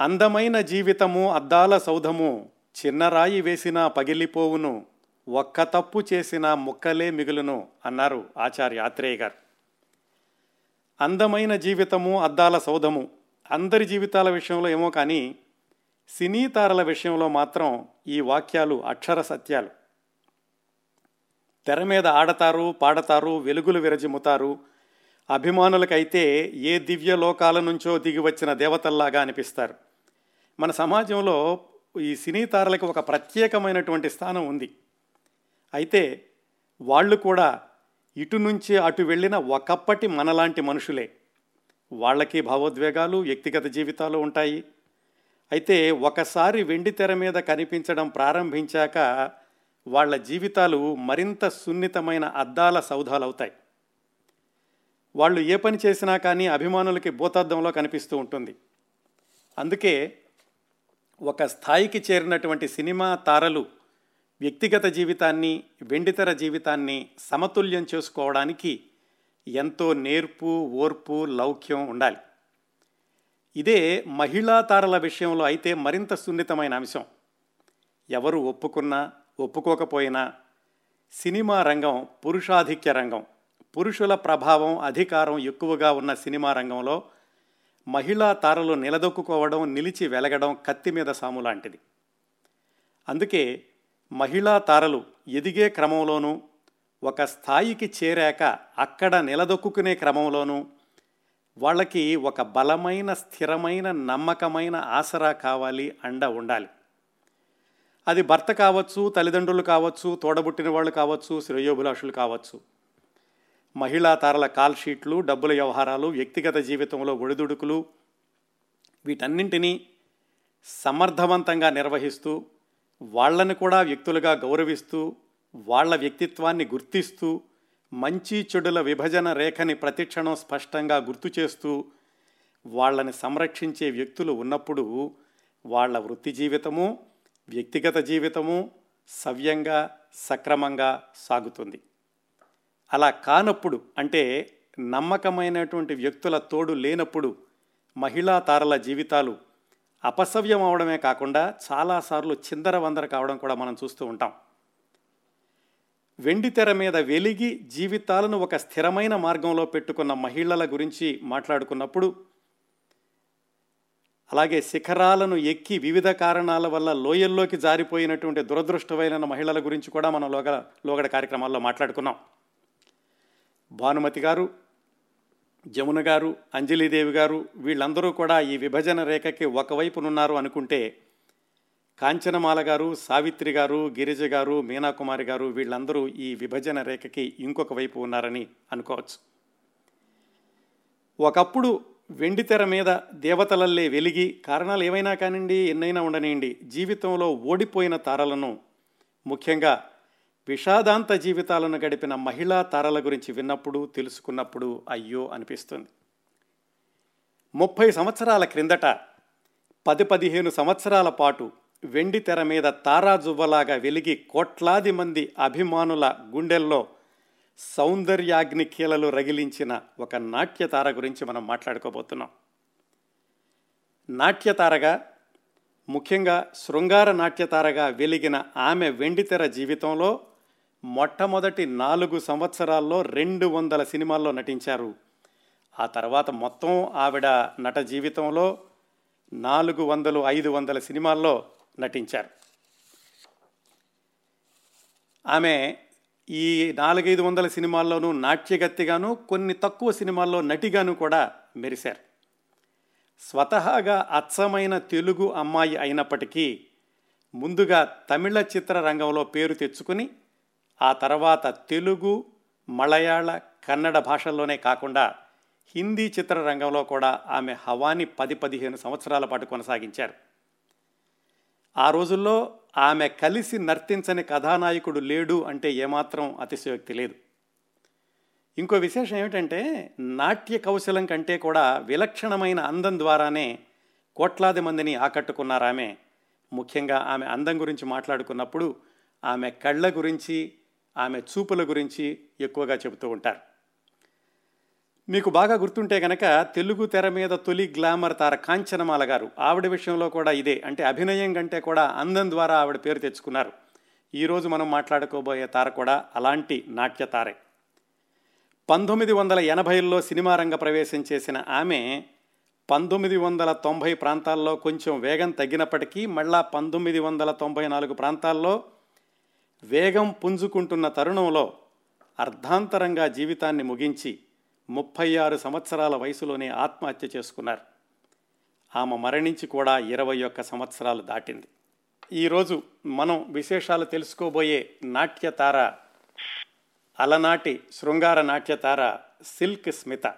అందమైన జీవితము అద్దాల సౌధము చిన్నరాయి వేసినా పగిలిపోవును ఒక్క తప్పు చేసిన ముక్కలే మిగులును అన్నారు ఆచార్య ఆత్రేయ గారు. అందమైన జీవితము అద్దాల సౌధము. అందరి జీవితాల విషయంలో ఏమో కానీ సినీ తారల విషయంలో మాత్రం ఈ వాక్యాలు అక్షర సత్యాలు. తెర మీద ఆడతారు పాడతారు వెలుగులు విరజిమ్ముతారు. అభిమానులకైతే ఏ దివ్య లోకాల నుంచో దిగి వచ్చిన దేవతల్లాగా అనిపిస్తారు. మన సమాజంలో ఈ సినీ తారలకు ఒక ప్రత్యేకమైనటువంటి స్థానం ఉంది. అయితే వాళ్ళు కూడా ఇటు నుంచి అటు వెళ్ళిన ఒకప్పటి మనలాంటి మనుషులే. వాళ్ళకి భావోద్వేగాలు వ్యక్తిగత జీవితాలు ఉంటాయి. అయితే ఒకసారి వెండి తెర మీద కనిపించడం ప్రారంభించాక వాళ్ళ జీవితాలు మరింత సున్నితమైన అద్దాల సౌధాలు అవుతాయి వాళ్ళు ఏ పని చేసినా కానీ అభిమానులకి భూతద్దంలో కనిపిస్తూ ఉంటుంది. అందుకే ఒక స్థాయికి చేరినటువంటి సినిమా తారలు వ్యక్తిగత జీవితాన్ని వెండితెర జీవితాన్ని సమతుల్యం చేసుకోవడానికి ఎంతో నేర్పు ఓర్పు లౌక్యం ఉండాలి. ఇదే మహిళా తారల విషయంలో అయితే మరింత సున్నితమైన అంశం. ఎవరు ఒప్పుకున్నా ఒప్పుకోకపోయినా సినిమా రంగం పురుషాధిక్య రంగం పురుషుల ప్రభావం అధికారం ఎక్కువగా ఉన్న సినిమా రంగంలో మహిళా తారలు నిలదొక్కుకోవడం నిలిచి వెలగడం కత్తి మీద సాము లాంటిది. అందుకే మహిళా తారలు ఎదిగే క్రమంలోనూ ఒక స్థాయికి చేరాక అక్కడ నిలదొక్కునే క్రమంలోనూ వాళ్ళకి ఒక బలమైన స్థిరమైన నమ్మకమైన ఆసరా కావాలి అండ ఉండాలి. అది భర్త కావచ్చు తల్లిదండ్రులు కావచ్చు తోడబుట్టిన వాళ్ళు కావచ్చు శ్రేయోభిలాషులు కావచ్చు. మహిళా తారల కాల్ షీట్లు డబ్బుల వ్యవహారాలు వ్యక్తిగత జీవితంలో ఒడిదుడుకులు వీటన్నింటినీ సమర్థవంతంగా నిర్వహిస్తూ వాళ్ళని కూడా వ్యక్తులుగా గౌరవిస్తూ వాళ్ళ వ్యక్తిత్వాన్ని గుర్తిస్తూ మంచి చెడుల విభజన రేఖని ప్రతిక్షణం స్పష్టంగా గుర్తు చేస్తూ వాళ్ళని సంరక్షించే వ్యక్తులు ఉన్నప్పుడు వాళ్ళ వృత్తి జీవితము వ్యక్తిగత జీవితము సవ్యంగా సక్రమంగా సాగుతుంది. అలా కానప్పుడు అంటే నమ్మకమైనటువంటి వ్యక్తుల తోడు లేనప్పుడు మహిళా తారల జీవితాలు అపసవ్యం అవడమే కాకుండా చాలాసార్లు చిందరవందర కావడం కూడా మనం చూస్తూ ఉంటాం. వెండి తెర మీద వెలిగి జీవితాలను ఒక స్థిరమైన మార్గంలో పెట్టుకున్న మహిళల గురించి మాట్లాడుకున్నప్పుడు అలాగే శిఖరాలను ఎక్కి వివిధ కారణాల వల్ల లోయల్లోకి జారిపోయినటువంటి దురదృష్టమైన మహిళల గురించి కూడా మనం లోగ లోగడ కార్యక్రమాల్లో మాట్లాడుకున్నాం. భానుమతి గారు జమున గారు అంజలిదేవి గారు వీళ్ళందరూ కూడా ఈ విభజన రేఖకి ఒకవైపునున్నారు అనుకుంటే కాంచనమాల గారు సావిత్రి గారు గిరిజ గారు మీనాకుమారి గారు వీళ్ళందరూ ఈ విభజన రేఖకి ఇంకొక వైపు ఉన్నారని అనుకోవచ్చు. ఒకప్పుడు వెండితెర మీద దేవతలల్లే వెలిగి కారణాలు ఏమైనా కానివ్వండి ఎన్నైనా ఉండనివ్వండి జీవితంలో ఓడిపోయిన తారలను ముఖ్యంగా విషాదాంత జీవితాలను గడిపిన మహిళా తారల గురించి విన్నప్పుడు తెలుసుకున్నప్పుడు అయ్యో అనిపిస్తుంది. ముప్పై సంవత్సరాల క్రిందట పది పదిహేను సంవత్సరాల పాటు వెండి తెర మీద తారాజువ్వలాగా వెలిగి కోట్లాది మంది అభిమానుల గుండెల్లో సౌందర్యాగ్ని కీలలు రగిలించిన ఒక నాట్యతార గురించి మనం మాట్లాడుకోబోతున్నాం. నాట్యతారగా ముఖ్యంగా శృంగార నాట్యతారగా వెలిగిన ఆమె వెండితెర జీవితంలో మొట్టమొదటి నాలుగు సంవత్సరాల్లో రెండు వందల సినిమాల్లో నటించారు. ఆ తర్వాత మొత్తం ఆవిడ నట జీవితంలో నాలుగు వందలు ఐదు వందల సినిమాల్లో నటించారు. ఆమె ఈ నాలుగైదు వందల సినిమాల్లోనూ నాట్యగత్తిగాను కొన్ని తక్కువ సినిమాల్లో నటిగాను కూడా మెరిశారు. స్వతహాగా అచ్చమైన తెలుగు అమ్మాయి అయినప్పటికీ ముందుగా తమిళ చిత్ర రంగంలో పేరు తెచ్చుకుని ఆ తర్వాత తెలుగు మలయాళ కన్నడ భాషల్లోనే కాకుండా హిందీ చిత్రరంగంలో కూడా ఆమె హవాని పది పదిహేను సంవత్సరాల పాటు కొనసాగించారు. ఆ రోజుల్లో ఆమె కలిసి నర్తించని కథానాయకుడు లేడు అంటే ఏమాత్రం అతిశయోక్తి లేదు. ఇంకో విశేషం ఏమిటంటే నాట్య కౌశలం కంటే కూడా విలక్షణమైన అందం ద్వారానే కోట్లాది మందిని ఆకట్టుకున్నారు ఆమె. ముఖ్యంగా ఆమె అందం గురించి మాట్లాడుకున్నప్పుడు ఆమె కళ్ళ గురించి ఆమె చూపుల గురించి ఎక్కువగా చెబుతూ ఉంటారు. మీకు బాగా గుర్తుంటే కనుక తెలుగు తెర మీద తొలి గ్లామర్ తార కాంచనమాల గారు ఆవిడ విషయంలో కూడా ఇదే. అంటే అభినయం కంటే కూడా అందం ద్వారా ఆవిడ పేరు తెచ్చుకున్నారు. ఈరోజు మనం మాట్లాడుకోబోయే తార కూడా అలాంటి నాట్య తారే. పంతొమ్మిది వందల ఎనభైల్లో సినిమా రంగ ప్రవేశం చేసిన ఆమె పంతొమ్మిది వందల తొంభై ప్రాంతాల్లో కొంచెం వేగం తగ్గినప్పటికీ మళ్ళా పంతొమ్మిది వందల తొంభై నాలుగు ప్రాంతాల్లో వేగం పుంజుకుంటున్న తరుణంలో అర్ధాంతరంగా జీవితాన్ని ముగించి ముప్పై ఆరు సంవత్సరాల వయసులోనే ఆత్మహత్య చేసుకున్నారు. ఆమె మరణించి కూడా ఇరవై ఒక్క సంవత్సరాలు దాటింది. ఈరోజు మనం విశేషాలు తెలుసుకోబోయే నాట్యతార అలనాటి శృంగార నాట్యతార సిల్క్ స్మిత.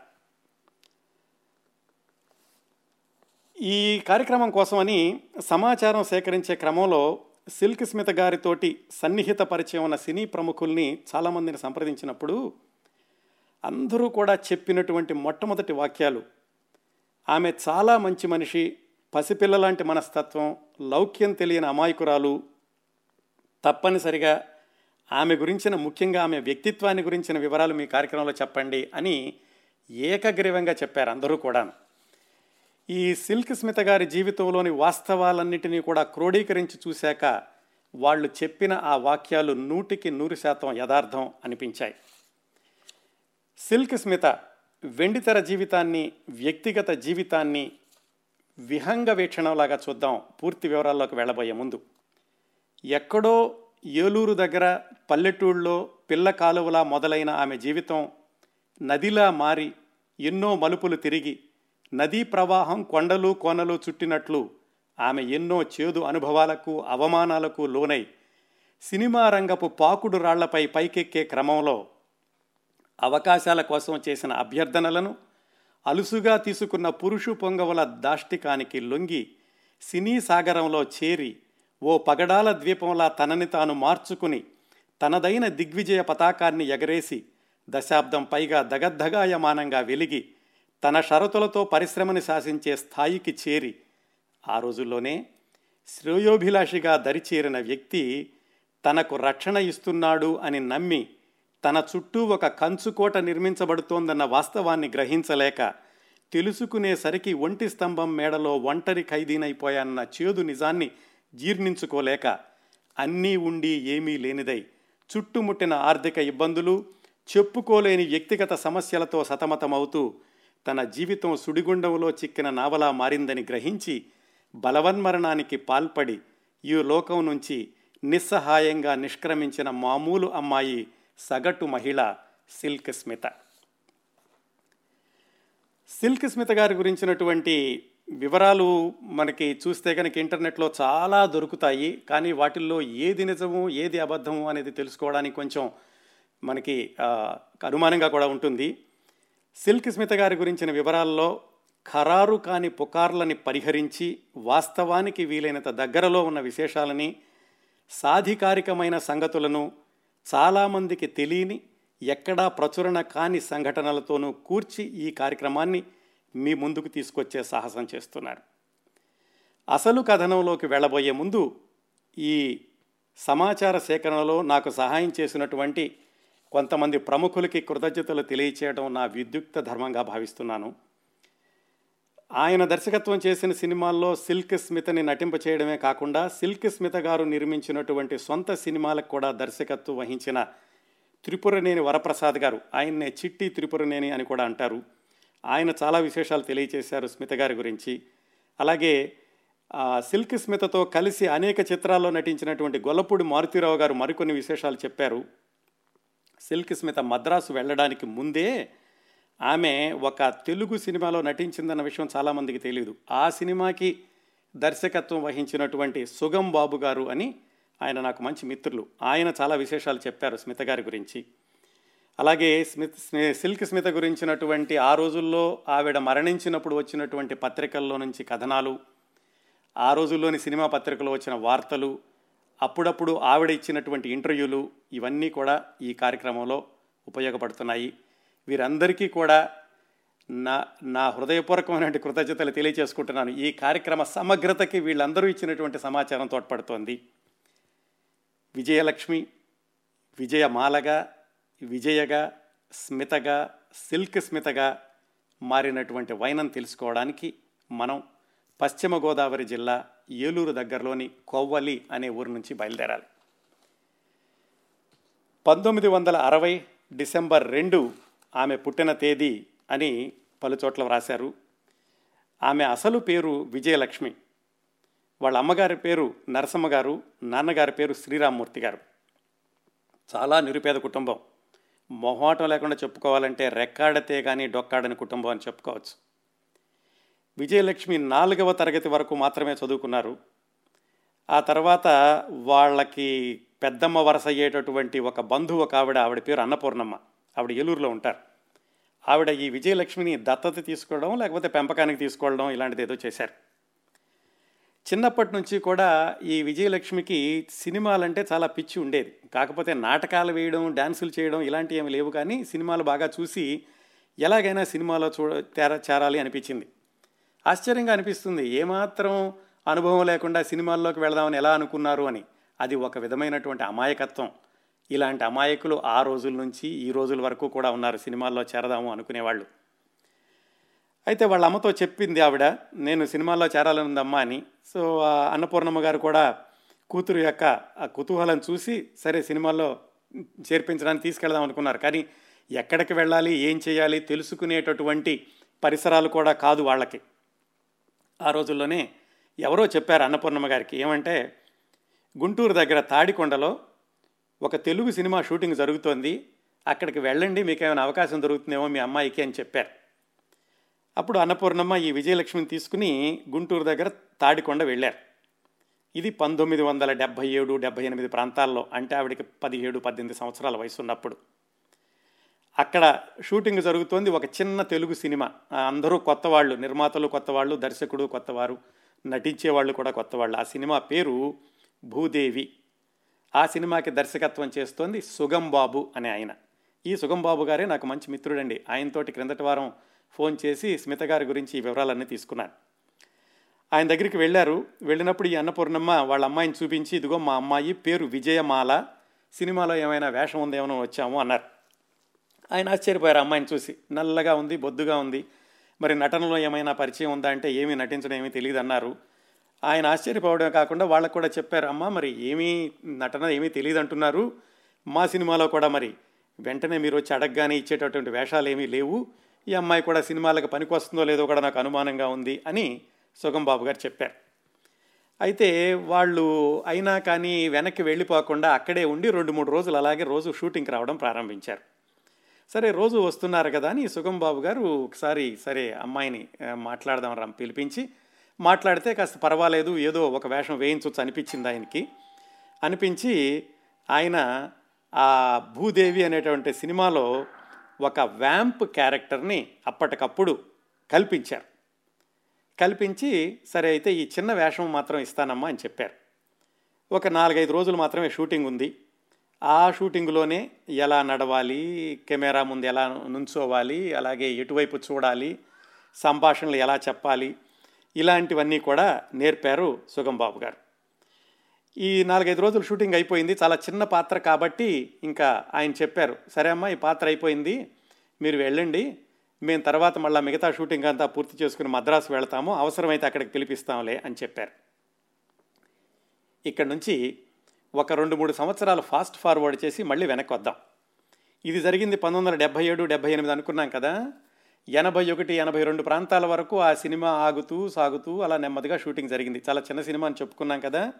ఈ కార్యక్రమం కోసమని సమాచారం సేకరించే క్రమంలో సిల్క్ స్మిత గారితోటి సన్నిహిత పరిచయం ఉన్న సినీ ప్రముఖుల్ని చాలామందిని సంప్రదించినప్పుడు అందరూ కూడా చెప్పినటువంటి మొట్టమొదటి వాక్యాలు ఆమె చాలా మంచి మనిషి పసిపిల్లలాంటి మనస్తత్వం లౌక్యం తెలియని అమాయకురాలు. తప్పనిసరిగా ఆమె గురించిన ముఖ్యంగా ఆమె వ్యక్తిత్వాన్ని గురించిన వివరాలు మీ కార్యక్రమంలో చెప్పండి అని ఏకగ్రీవంగా చెప్పారు అందరూ కూడా ఈ సిల్క్ స్మిత గారి జీవితంలోని వాస్తవాలన్నిటినీ కూడా క్రోడీకరించి చూశాక వాళ్ళు చెప్పిన ఆ వాక్యాలు నూటికి నూరు శాతం యథార్థం అనిపించాయి. సిల్క్ స్మిత వెండితెర జీవితాన్ని వ్యక్తిగత జీవితాన్ని విహంగ వీక్షణంలాగా చూద్దాం. పూర్తి వివరాల్లోకి వెళ్ళబోయే ముందు. ఎక్కడో ఏలూరు దగ్గర పల్లెటూళ్ళలో పిల్ల కాలువలా మొదలైన ఆమె జీవితం నదిలా మారి ఎన్నో మలుపులు తిరిగి నదీ ప్రవాహం కొండలు కోనలు చుట్టినట్లు ఆమె ఎన్నో చేదు అనుభవాలకు అవమానాలకు లోనై సినిమా రంగపు పాకుడు రాళ్ళపై పైకెక్కే క్రమంలో అవకాశాల కోసం చేసిన అభ్యర్థనలను అలుసుగా తీసుకున్న పురుషు పొంగవుల దాష్టికానికి లొంగి సినీ సాగరంలో చేరి ఓ పగడాల ద్వీపంలా తనని తాను మార్చుకుని తనదైన దిగ్విజయ పతాకాన్ని ఎగరేసి దశాబ్దం పైగా దగద్దగాయమానంగా వెలిగి తన షరతులతో పరిశ్రమని శాసించే స్థాయికి చేరి ఆ రోజుల్లోనే శ్రేయోభిలాషిగా దరిచేరిన వ్యక్తి తనకు రక్షణ ఇస్తున్నాడు అని నమ్మి తన చుట్టూ ఒక కంచుకోట నిర్మించబడుతోందన్న వాస్తవాన్ని గ్రహించలేక తెలుసుకునేసరికి ఒంటి స్తంభం మేడలో ఒంటరి ఖైదీనైపోయానన్న చేదు నిజాన్ని జీర్ణించుకోలేక అన్నీ ఉండి ఏమీ లేనిదై చుట్టుముట్టిన ఆర్థిక ఇబ్బందులు చెప్పుకోలేని వ్యక్తిగత సమస్యలతో సతమతమవుతూ తన జీవితం సుడిగుండంలో చిక్కిన నావలా మారిందని గ్రహించి బలవన్మరణానికి పాల్పడి ఈ లోకం నుంచి నిస్సహాయంగా నిష్క్రమించిన మామూలు అమ్మాయి సగటు మహిళ సిల్క్ స్మిత. సిల్క్ స్మిత గారి గురించినటువంటి వివరాలు మనకి చూస్తే కనుక ఇంటర్నెట్లో చాలా దొరుకుతాయి. కానీ వాటిల్లో ఏది నిజము ఏది అబద్ధము అనేది తెలుసుకోవడానికి కొంచెం మనకి అనుమానంగా కూడా ఉంటుంది. సిల్క్ స్మిత గారి గురించిన వివరాల్లో ఖరారు కాని పుకార్లని పరిహరించి వాస్తవానికి వీలైనంత దగ్గరలో ఉన్న విశేషాలని సాధికారికమైన సంగతులను చాలామందికి తెలియని ఎక్కడా ప్రచురణ కాని సంఘటనలతోనూ కూర్చి ఈ కార్యక్రమాన్ని మీ ముందుకు తీసుకొచ్చే సాహసం చేస్తున్నారు. అసలు కథనంలోకి వెళ్ళబోయే ముందు ఈ సమాచార సేకరణలో నాకు సహాయం చేసినటువంటి కొంతమంది ప్రముఖులకి కృతజ్ఞతలు తెలియచేయడం నా విద్యుక్త ధర్మంగా భావిస్తున్నాను. ఆయన దర్శకత్వం చేసిన సినిమాల్లో సిల్క్ స్మితని నటింప చేయడమే కాకుండా సిల్క్ స్మిత గారు నిర్మించినటువంటి సొంత సినిమాలకు కూడా దర్శకత్వం వహించిన త్రిపురనేని వరప్రసాద్ గారు ఆయన్నే చిట్టి త్రిపురనేని అని కూడా అంటారు. ఆయన చాలా విశేషాలు తెలియచేశారు స్మిత గారి గురించి. అలాగే సిల్క్ స్మితతో కలిసి అనేక చిత్రాల్లో నటించినటువంటి గొల్లపూడి మారుతీరావు గారు మరికొన్ని విశేషాలు చెప్పారు. సిల్క్ స్మిత మద్రాసు వెళ్ళడానికి ముందే ఆమె ఒక తెలుగు సినిమాలో నటించిందన్న విషయం చాలామందికి తెలియదు ఆ సినిమాకి దర్శకత్వం వహించినటువంటి సుగం బాబు గారు అని ఆయన నాకు మంచి మిత్రులు. ఆయన చాలా విశేషాలు చెప్పారు స్మిత గారి గురించి. అలాగే స్మిత్ సిల్క్ స్మిత గురించినటువంటి ఆ రోజుల్లో ఆవిడ మరణించినప్పుడు వచ్చినటువంటి పత్రికల్లో నుంచి కథనాలు ఆ రోజుల్లోని సినిమా పత్రికలో వచ్చిన వార్తలు అప్పుడప్పుడు ఆవిడ ఇచ్చినటువంటి ఇంటర్వ్యూలు ఇవన్నీ కూడా ఈ కార్యక్రమంలో ఉపయోగపడుతున్నాయి. వీరందరికీ కూడా నా నా హృదయపూర్వకమైనటువంటి కృతజ్ఞతలు తెలియజేసుకుంటున్నాను ఈ కార్యక్రమ సమగ్రతకి వీళ్ళందరూ ఇచ్చినటువంటి సమాచారం తోడ్పడుతోంది. విజయలక్ష్మి విజయమాలగా విజయగా స్మితగా సిల్క్ స్మితగా మారినటువంటి వైనం తెలుసుకోవడానికి మనం పశ్చిమ గోదావరి జిల్లా ఏలూరు దగ్గరలోని కొవ్వలి అనే ఊరు నుంచి బయలుదేరాలి. పంతొమ్మిది వందల అరవై డిసెంబర్ రెండు ఆమె పుట్టిన తేదీ అని పలుచోట్ల వ్రాశారు. ఆమె అసలు పేరు విజయలక్ష్మి. వాళ్ళ అమ్మగారి పేరు నరసమ్మ గారు నాన్నగారి పేరు శ్రీరామ్మూర్తి గారు. చాలా నిరుపేద కుటుంబం. మొహమాటం లేకుండా చెప్పుకోవాలంటే రెక్కాడితే కానీ డొక్కాడని కుటుంబం అని చెప్పుకోవచ్చు. విజయలక్ష్మి నాలుగవ తరగతి వరకు మాత్రమే చదువుకున్నారు. ఆ తర్వాత వాళ్ళకి పెద్దమ్మ వరస అయ్యేటటువంటి ఒక బంధువు ఒక ఆవిడ ఆవిడ పేరు అన్నపూర్ణమ్మ. ఆవిడ ఏలూరులో ఉంటారు. ఆవిడ ఈ విజయలక్ష్మిని దత్తత తీసుకోవడం లేకపోతే పెంపకానికి తీసుకోవడం ఇలాంటిది ఏదో చేశారు. చిన్నప్పటి నుంచి కూడా ఈ విజయలక్ష్మికి సినిమాలంటే చాలా పిచ్చి ఉండేది. కాకపోతే నాటకాలు వేయడం డ్యాన్సులు చేయడం ఇలాంటివి ఏమి లేవు కానీ సినిమాలు బాగా చూసి ఎలాగైనా సినిమాలో చూడ చేరాలి అనిపించింది. ఆశ్చర్యంగా అనిపిస్తుంది. ఏమాత్రం అనుభవం లేకుండా సినిమాల్లోకి వెళదామని ఎలా అనుకున్నారు అని. అది ఒక విధమైనటువంటి అమాయకత్వం. ఇలాంటి అమాయకులు ఆ రోజుల నుంచి ఈ రోజుల వరకు కూడా ఉన్నారు. సినిమాల్లో చేరదాము అనుకునేవాళ్ళు. అయితే వాళ్ళ అమ్మతో చెప్పింది ఆవిడ నేను సినిమాల్లో చేరాలని ఉందమ్మా అని. సో అన్నపూర్ణమ్మ గారు కూడా కూతురు యొక్క ఆ కుతూహలం చూసి సరే సినిమాల్లో చేర్పించడానికి తీసుకెళ్దాం అనుకున్నారు. కానీ ఎక్కడికి వెళ్ళాలి ఏం చేయాలి తెలుసుకునేటటువంటి పరిసరాలు కూడా కాదు వాళ్ళకి. ఆ రోజుల్లోనే ఎవరో చెప్పారు అన్నపూర్ణమ్మ గారికి. ఏమంటే గుంటూరు దగ్గర తాడికొండలో ఒక తెలుగు సినిమా షూటింగ్ జరుగుతోంది. అక్కడికి వెళ్ళండి మీకు ఏమైనా అవకాశం దొరుకుతుందేమో మీ అమ్మాయికి అని చెప్పారు. అప్పుడు అన్నపూర్ణమ్మ ఈ విజయలక్ష్మిని తీసుకుని గుంటూరు దగ్గర తాడికొండ వెళ్ళారు. ఇది పంతొమ్మిది వందల డెబ్భై ఏడు డెబ్భై ఎనిమిది ప్రాంతాల్లో అంటే ఆవిడకి పదిహేడు పద్దెనిమిది సంవత్సరాల వయసు ఉన్నప్పుడు అక్కడ షూటింగ్ జరుగుతోంది ఒక చిన్న తెలుగు సినిమా. అందరూ కొత్త వాళ్ళు నిర్మాతలు కొత్త వాళ్ళు దర్శకుడు కొత్తవారు నటించే వాళ్ళు కూడా కొత్త వాళ్ళు ఆ సినిమా పేరు భూదేవి. ఆ సినిమాకి దర్శకత్వం చేస్తోంది సుగం బాబు అనే ఆయన. ఈ సుగం బాబు గారే నాకు మంచి మిత్రుడండి. ఆయనతోటి క్రిందటి వారం ఫోన్ చేసి స్మిత గారి గురించి ఈ వివరాలన్నీ తీసుకున్నాను. ఆయన దగ్గరికి వెళ్ళారు. వెళ్ళినప్పుడు ఈ అన్నపూర్ణమ్మ వాళ్ళ అమ్మాయిని చూపించి ఇదిగో మా అమ్మాయి పేరు విజయమాల. సినిమాలో ఏమైనా వేషం ఉందేమో వచ్చాము అన్నారు. ఆయన ఆశ్చర్యపోయారు అమ్మాయిని చూసి. నల్లగా ఉంది బొద్దుగా ఉంది. మరి నటనలో ఏమైనా పరిచయం ఉందా అంటే ఏమీ నటించడం ఏమీ తెలియదు అన్నారు ఆయన ఆశ్చర్యపోవడమే కాకుండా వాళ్ళకు కూడా చెప్పారు అమ్మ మరి ఏమీ నటన ఏమీ తెలియదు అంటున్నారు మా సినిమాలో కూడా మరి వెంటనే మీరు వచ్చి అడగగానే ఇచ్చేటటువంటి వేషాలు ఏమీ లేవు. ఈ అమ్మాయి కూడా సినిమాలకు పనికొస్తుందో లేదో కూడా నాకు అనుమానంగా ఉంది అని సుగం బాబు గారు చెప్పారు. అయితే వాళ్ళు అయినా కానీ వెనక్కి వెళ్ళిపోకుండా అక్కడే ఉండి రెండు మూడు రోజులు అలాగే రోజు షూటింగ్కి రావడం ప్రారంభించారు. సరే రోజు వస్తున్నారు కదా అని సుగం బాబు గారు ఒకసారి సరే అమ్మాయిని మాట్లాడదాం రా పిలిపించి మాట్లాడితే కాస్త పర్వాలేదు ఏదో ఒక వేషం వేయించవచ్చు అనిపించింది ఆయనకి. అనిపించి ఆయన ఆ భూదేవి అనేటువంటి సినిమాలో ఒక వ్యాంప్ క్యారెక్టర్ని అప్పటికప్పుడు కల్పించారు. కల్పించి సరే అయితే ఈ చిన్న వేషం మాత్రం ఇస్తానమ్మా అని చెప్పారు. ఒక నాలుగైదు రోజులు మాత్రమే షూటింగ్ ఉంది. ఆ షూటింగ్లోనే ఎలా నడవాలి కెమెరా ముందు ఎలా నుంచోవాలి అలాగే ఎటువైపు చూడాలి సంభాషణలు ఎలా చెప్పాలి ఇలాంటివన్నీ కూడా నేర్పారు సుగం బాబు గారు. ఈ నాలుగైదు రోజులు షూటింగ్ అయిపోయింది. చాలా చిన్న పాత్ర కాబట్టి ఇంకా ఆయన చెప్పారు సరే అమ్మా ఈ పాత్ర అయిపోయింది మీరు వెళ్ళండి. మేము తర్వాత మళ్ళీ మిగతా షూటింగ్ అంతా పూర్తి చేసుకుని మద్రాసు వెళ్తాము. అవసరమైతే అక్కడికి పిలిపిస్తాంలే అని చెప్పారు. ఇక్కడ నుంచి ఒక రెండు మూడు సంవత్సరాలు ఫాస్ట్ ఫార్వర్డ్ చేసి మళ్ళీ వెనక్కి వద్దాం. ఇది జరిగింది పంతొమ్మిది వందల డెబ్బై ఏడు డెబ్బై ఎనిమిది అనుకున్నాం కదా. ఎనభై ఒకటి ఎనభై రెండు ప్రాంతాల వరకు ఆ సినిమా ఆగుతూ సాగుతూ అలా నెమ్మదిగా షూటింగ్ జరిగింది. చాలా చిన్న సినిమా అని చెప్పుకున్నాం కదా.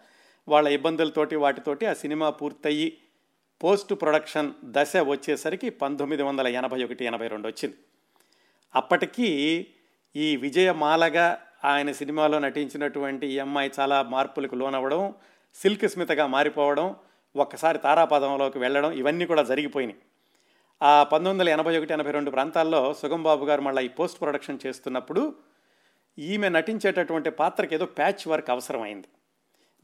వాళ్ళ ఇబ్బందులతోటి వాటితోటి ఆ సినిమా పూర్తయి పోస్ట్ ప్రొడక్షన్ దశ వచ్చేసరికి పంతొమ్మిది వందల ఎనభై ఒకటి ఎనభై రెండు వచ్చింది. అప్పటికీ ఈ విజయమాలగా ఆయన సినిమాలో నటించినటువంటి ఈ అమ్మాయి చాలా మార్పులకు లోనవ్వడం సిల్క్ స్మితగా మారిపోవడం ఒక్కసారి తారాపదంలోకి వెళ్ళడం ఇవన్నీ కూడా జరిగిపోయినాయి. ఆ పంతొమ్మిది వందల ఎనభై ఒకటి ఎనభై రెండు ప్రాంతాల్లో సుగం బాబు గారు మళ్ళీ ఈ పోస్ట్ ప్రొడక్షన్ చేస్తున్నప్పుడు ఈమె నటించేటటువంటి పాత్రకి ఏదో ప్యాచ్ వర్క్ అవసరమైంది.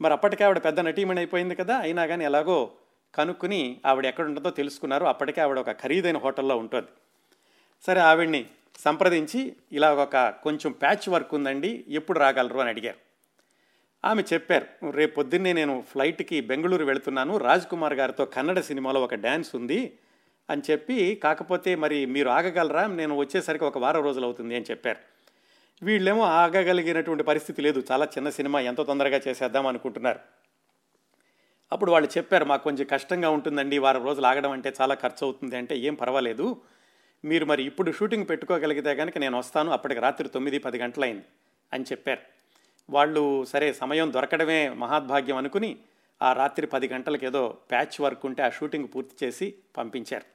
మరి అప్పటికే ఆవిడ పెద్ద నటీమణి అయిపోయింది కదా అయినా కానీ ఎలాగో కనుక్కుని ఆవిడ ఎక్కడ ఉంటుందో తెలుసుకున్నారు. అప్పటికే ఆవిడ ఒక ఖరీదైన హోటల్లో ఉంటుంది. సరే ఆవిడ్ని సంప్రదించి ఇలా ఒక కొంచెం ప్యాచ్ వర్క్ ఉందండి ఎప్పుడు రాగలరు అని అడిగారు. ఆమె చెప్పారు రేపు పొద్దున్నే నేను ఫ్లైట్కి బెంగళూరు వెళుతున్నాను. రాజ్ కుమార్ గారితో కన్నడ సినిమాలో ఒక డ్యాన్స్ ఉంది అని చెప్పి కాకపోతే మరి మీరు ఆగగలరా? నేను వచ్చేసరికి ఒక వారం రోజులు అవుతుంది అని చెప్పారు. వీళ్ళేమో ఆగగలిగినటువంటి పరిస్థితి లేదు. చాలా చిన్న సినిమా ఎంతో తొందరగా చేసేద్దాం అనుకుంటున్నారు. అప్పుడు వాళ్ళు చెప్పారు మాకు కొంచెం కష్టంగా ఉంటుందండి. వారం రోజులు ఆగడం అంటే చాలా ఖర్చు అవుతుంది అంటే ఏం పర్వాలేదు. మీరు మరి ఇప్పుడు షూటింగ్ పెట్టుకోగలిగితే కనుక నేను వస్తాను. అప్పటికి రాత్రి తొమ్మిది పది గంటలైంది అని చెప్పారు. వాళ్ళు సరే సమయం దొరకడమే మహాద్భాగ్యం అనుకుని ఆ రాత్రి పది గంటలకు ఏదో ప్యాచ్ వర్క్ ఉంటే ఆ షూటింగ్ పూర్తి చేసి పంపించారు.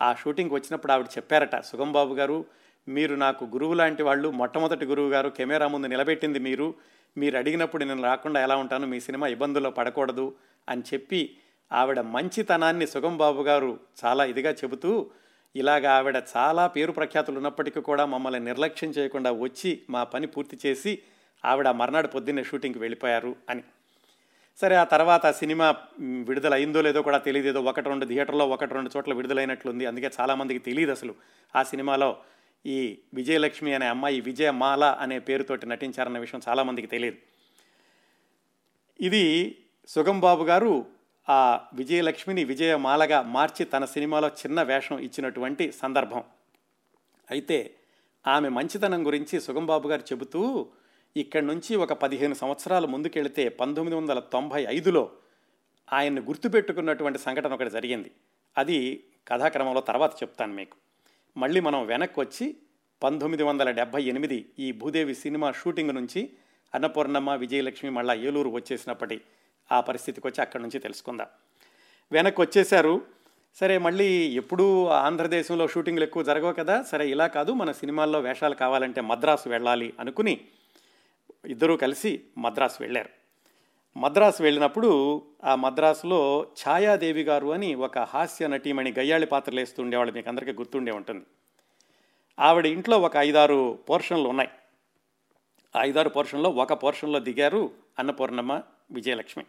ఆ షూటింగ్ వచ్చినప్పుడు ఆవిడ చెప్పారట సుగంబాబు గారు మీరు నాకు గురువు లాంటి వాళ్ళు మొట్టమొదటి గురువు గారు కెమెరా ముందు నిలబెట్టింది మీరు. మీరు అడిగినప్పుడు నేను రాకుండా ఎలా ఉంటాను మీ సినిమా ఇబ్బందుల్లో పడకూడదు అని చెప్పి ఆవిడ మంచితనాన్ని సుగంబాబు గారు చాలా ఇదిగా చెబుతూ ఇలాగ ఆవిడ చాలా పేరు ప్రఖ్యాతులు ఉన్నప్పటికీ కూడా మమ్మల్ని నిర్లక్ష్యం చేయకుండా వచ్చి మా పని పూర్తి చేసి ఆవిడ మర్నాడు పొద్దున్నే షూటింగ్కి వెళ్ళిపోయారు అని. సరే ఆ తర్వాత సినిమా విడుదల అయిందో లేదో కూడా తెలియదు ఏదో ఒకటి రెండు థియేటర్లో ఒకటి రెండు చోట్ల విడుదలైనట్లుంది. అందుకే చాలామందికి తెలియదు అసలు ఆ సినిమాలో ఈ విజయలక్ష్మి అనే అమ్మాయి విజయమాల అనే పేరుతోటి నటించారన్న విషయం చాలామందికి తెలియదు ఇది సుగంబాబు గారు ఆ విజయలక్ష్మిని విజయమాలగా మార్చి తన సినిమాలో చిన్న వేషం ఇచ్చినటువంటి సందర్భం. అయితే ఆమె మంచితనం గురించి సుగంబాబు గారు చెబుతూ ఇక్కడి నుంచి ఒక పదిహేను సంవత్సరాలు ముందుకెళితే పంతొమ్మిది వందల తొంభై ఐదులో ఆయన్ని గుర్తుపెట్టుకున్నటువంటి సంఘటన ఒకటి జరిగింది. అది కథాక్రమంలో తర్వాత చెప్తాను మీకు. మళ్ళీ మనం వెనక్కి వచ్చి పంతొమ్మిది వందల డెబ్భై ఎనిమిది ఈ భూదేవి సినిమా షూటింగ్ నుంచి అన్నపూర్ణమ్మ విజయలక్ష్మి మళ్ళా ఏలూరు వచ్చేసినప్పటి ఆ పరిస్థితికి వచ్చి అక్కడి నుంచి తెలుసుకుందాం. వెనక్కి వచ్చేశారు సరే మళ్ళీ ఎప్పుడూ ఆంధ్రదేశంలో షూటింగ్లు ఎక్కువ జరగవు కదా? సరే ఇలా కాదు. మన సినిమాల్లో వేషాలు కావాలంటే మద్రాసు వెళ్ళాలి అనుకుని ఇద్దరూ కలిసి మద్రాసు వెళ్ళారు. మద్రాసు వెళ్ళినప్పుడు ఆ మద్రాసులో ఛాయాదేవి గారు అని ఒక హాస్య నటీమణి గయ్యాళి పాత్రలు వేస్తూ ఉండేవాళ్ళు మీకు అందరికీ గుర్తుండే ఉంటుంది. ఆవిడ ఇంట్లో ఒక ఐదారు పోర్షన్లు ఉన్నాయి. ఐదారు పోర్షన్లో ఒక పోర్షన్లో దిగారు అన్నపూర్ణమ్మ విజయలక్ష్మి.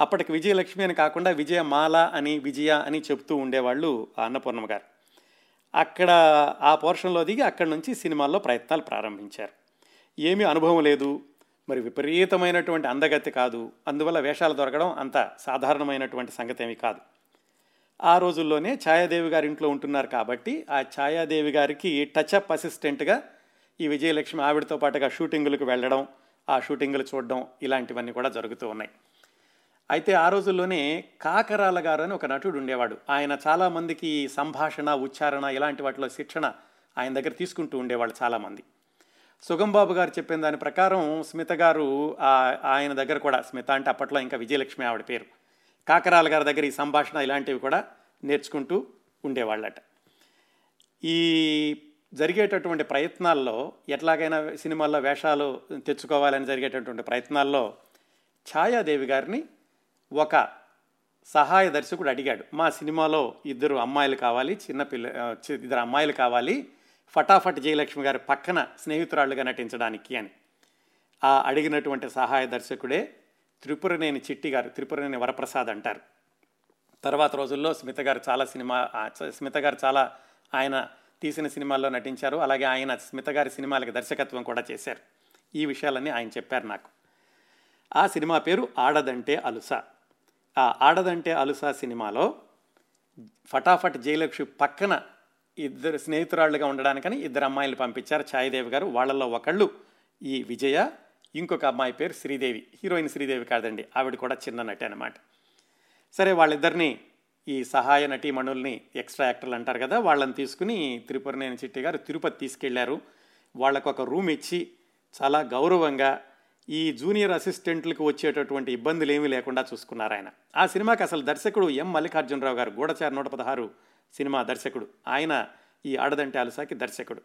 అప్పటికి విజయలక్ష్మి అని కాకుండా విజయమాల అని విజయ అని చెబుతూ ఉండేవాళ్ళు ఆ అన్నపూర్ణమ్మ గారు. అక్కడ ఆ పోర్షన్లో దిగి అక్కడి నుంచి సినిమాల్లో ప్రయత్నాలు ప్రారంభించారు. ఏమీ అనుభవం లేదు. మరి విపరీతమైనటువంటి అందగతి కాదు. అందువల్ల వేషాలు దొరకడం అంత సాధారణమైనటువంటి సంగతి ఏమీ కాదు. ఆ రోజుల్లోనే ఛాయాదేవి గారి ఇంట్లో ఉంటున్నారు కాబట్టి ఆ ఛాయాదేవి గారికి టచ్అప్ అసిస్టెంట్గా ఈ విజయలక్ష్మి ఆవిడతో పాటుగా షూటింగులకు వెళ్ళడం ఆ షూటింగులు చూడడం ఇలాంటివన్నీ కూడా జరుగుతూ ఉన్నాయి. అయితే ఆ రోజుల్లోనే కాకరాల గారు అని ఒక నటుడు ఉండేవాడు. ఆయన చాలామందికి సంభాషణ ఉచ్చారణ ఇలాంటి వాటిలో శిక్షణ ఆయన దగ్గర తీసుకుంటూ ఉండేవాళ్ళు చాలామంది సుగంబాబు గారు చెప్పిన దాని ప్రకారం స్మిత గారు ఆ- ఆయన దగ్గర కూడా స్మిత అంటే అప్పట్లో ఇంకా విజయలక్ష్మి ఆవిడ పేరు కాకరాల గారి దగ్గర ఈ సంభాషణ ఇలాంటివి కూడా నేర్చుకుంటూ ఉండేవాళ్ళట. ఈ జరిగేటటువంటి ప్రయత్నాల్లో ఎట్లాగైనా సినిమాల్లో వేషాలు తెచ్చుకోవాలని జరిగేటటువంటి ప్రయత్నాల్లో ఛాయాదేవి గారిని ఒక సహాయ దర్శకుడు అడిగాడు. మా సినిమాలో ఇద్దరు అమ్మాయిలు కావాలి చిన్న పిల్ల ఇద్దరు అమ్మాయిలు కావాలి ఫటాఫట్ జయలక్ష్మి గారి పక్కన స్నేహితురాళ్ళుగా నటించడానికి అని. ఆ అడిగినటువంటి సహాయ దర్శకుడే త్రిపురనేని చిట్టి గారు త్రిపురనేని వరప్రసాద్ అంటారు. తర్వాత రోజుల్లో స్మిత గారు చాలా సినిమా స్మిత గారు చాలా ఆయన తీసిన సినిమాల్లో నటించారు. అలాగే ఆయన స్మిత గారి సినిమాలకి దర్శకత్వం కూడా చేశారు. ఈ విషయాలన్నీ ఆయన చెప్పారు నాకు. ఆ సినిమా పేరు ఆడదంటే అలుస. ఆ ఆడదంటే అలుస సినిమాలో ఫటాఫట్ జయలక్ష్మి పక్కన ఇద్దరు స్నేహితురాళ్ళుగా ఉండడానికని ఇద్దరు అమ్మాయిలు పంపించారు ఛాయదేవి గారు. వాళ్ళల్లో ఒకళ్ళు ఈ విజయ ఇంకొక అమ్మాయి పేరు శ్రీదేవి. హీరోయిన్ శ్రీదేవి కాదండి ఆవిడ కూడా చిన్న నటి అనమాట సరే వాళ్ళిద్దరిని ఈ సహాయ నటీమణుల్ని ఎక్స్ట్రా యాక్టర్లు అంటారు కదా వాళ్ళని తీసుకుని త్రిపురనేని చిట్టి గారు తిరుపతి తీసుకెళ్ళారు. వాళ్ళకు ఒక రూమ్ ఇచ్చి చాలా గౌరవంగా ఈ జూనియర్ అసిస్టెంట్లకు వచ్చేటటువంటి ఇబ్బందులు ఏమీ లేకుండా చూసుకున్నారు ఆయన. ఆ సినిమాకి అసలు దర్శకుడు ఎం మల్లికార్జునరావు గారు గూఢచారి నూట పదహారు సినిమా దర్శకుడు. ఆయన ఈ ఆడదంటే అలసాకి దర్శకుడు.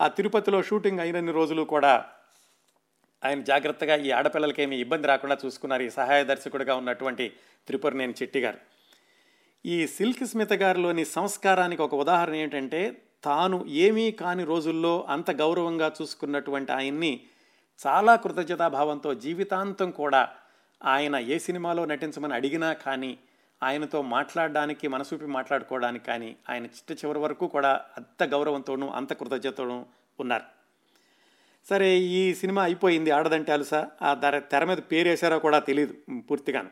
ఆ తిరుపతిలో షూటింగ్ అయినన్ని రోజులు కూడా ఆయన జాగ్రత్తగా ఈ ఆడపిల్లలకి ఏమీ ఇబ్బంది రాకుండా చూసుకున్నారు. ఈ సహాయ దర్శకుడిగా ఉన్నటువంటి త్రిపురనేని చెట్టి గారు ఈ సిల్క్ స్మిత గారిలోని సంస్కారానికి ఒక ఉదాహరణ ఏంటంటే తాను ఏమీ కాని రోజుల్లో అంత గౌరవంగా చూసుకున్నటువంటి ఆయన్ని చాలా కృతజ్ఞతాభావంతో జీవితాంతం కూడా ఆయన ఏ సినిమాలో నటించమని అడిగినా కానీ ఆయనతో మాట్లాడడానికి మనసూపి మాట్లాడుకోవడానికి కానీ ఆయన చిట్ట చివరి వరకు కూడా అంత గౌరవంతోనూ అంత కృతజ్ఞతను ఉన్నారు. సరే ఈ సినిమా అయిపోయింది ఆడదంటే అలుసా? ఆ ధర తెర మీద పేరేశారో కూడా తెలియదు పూర్తిగాను.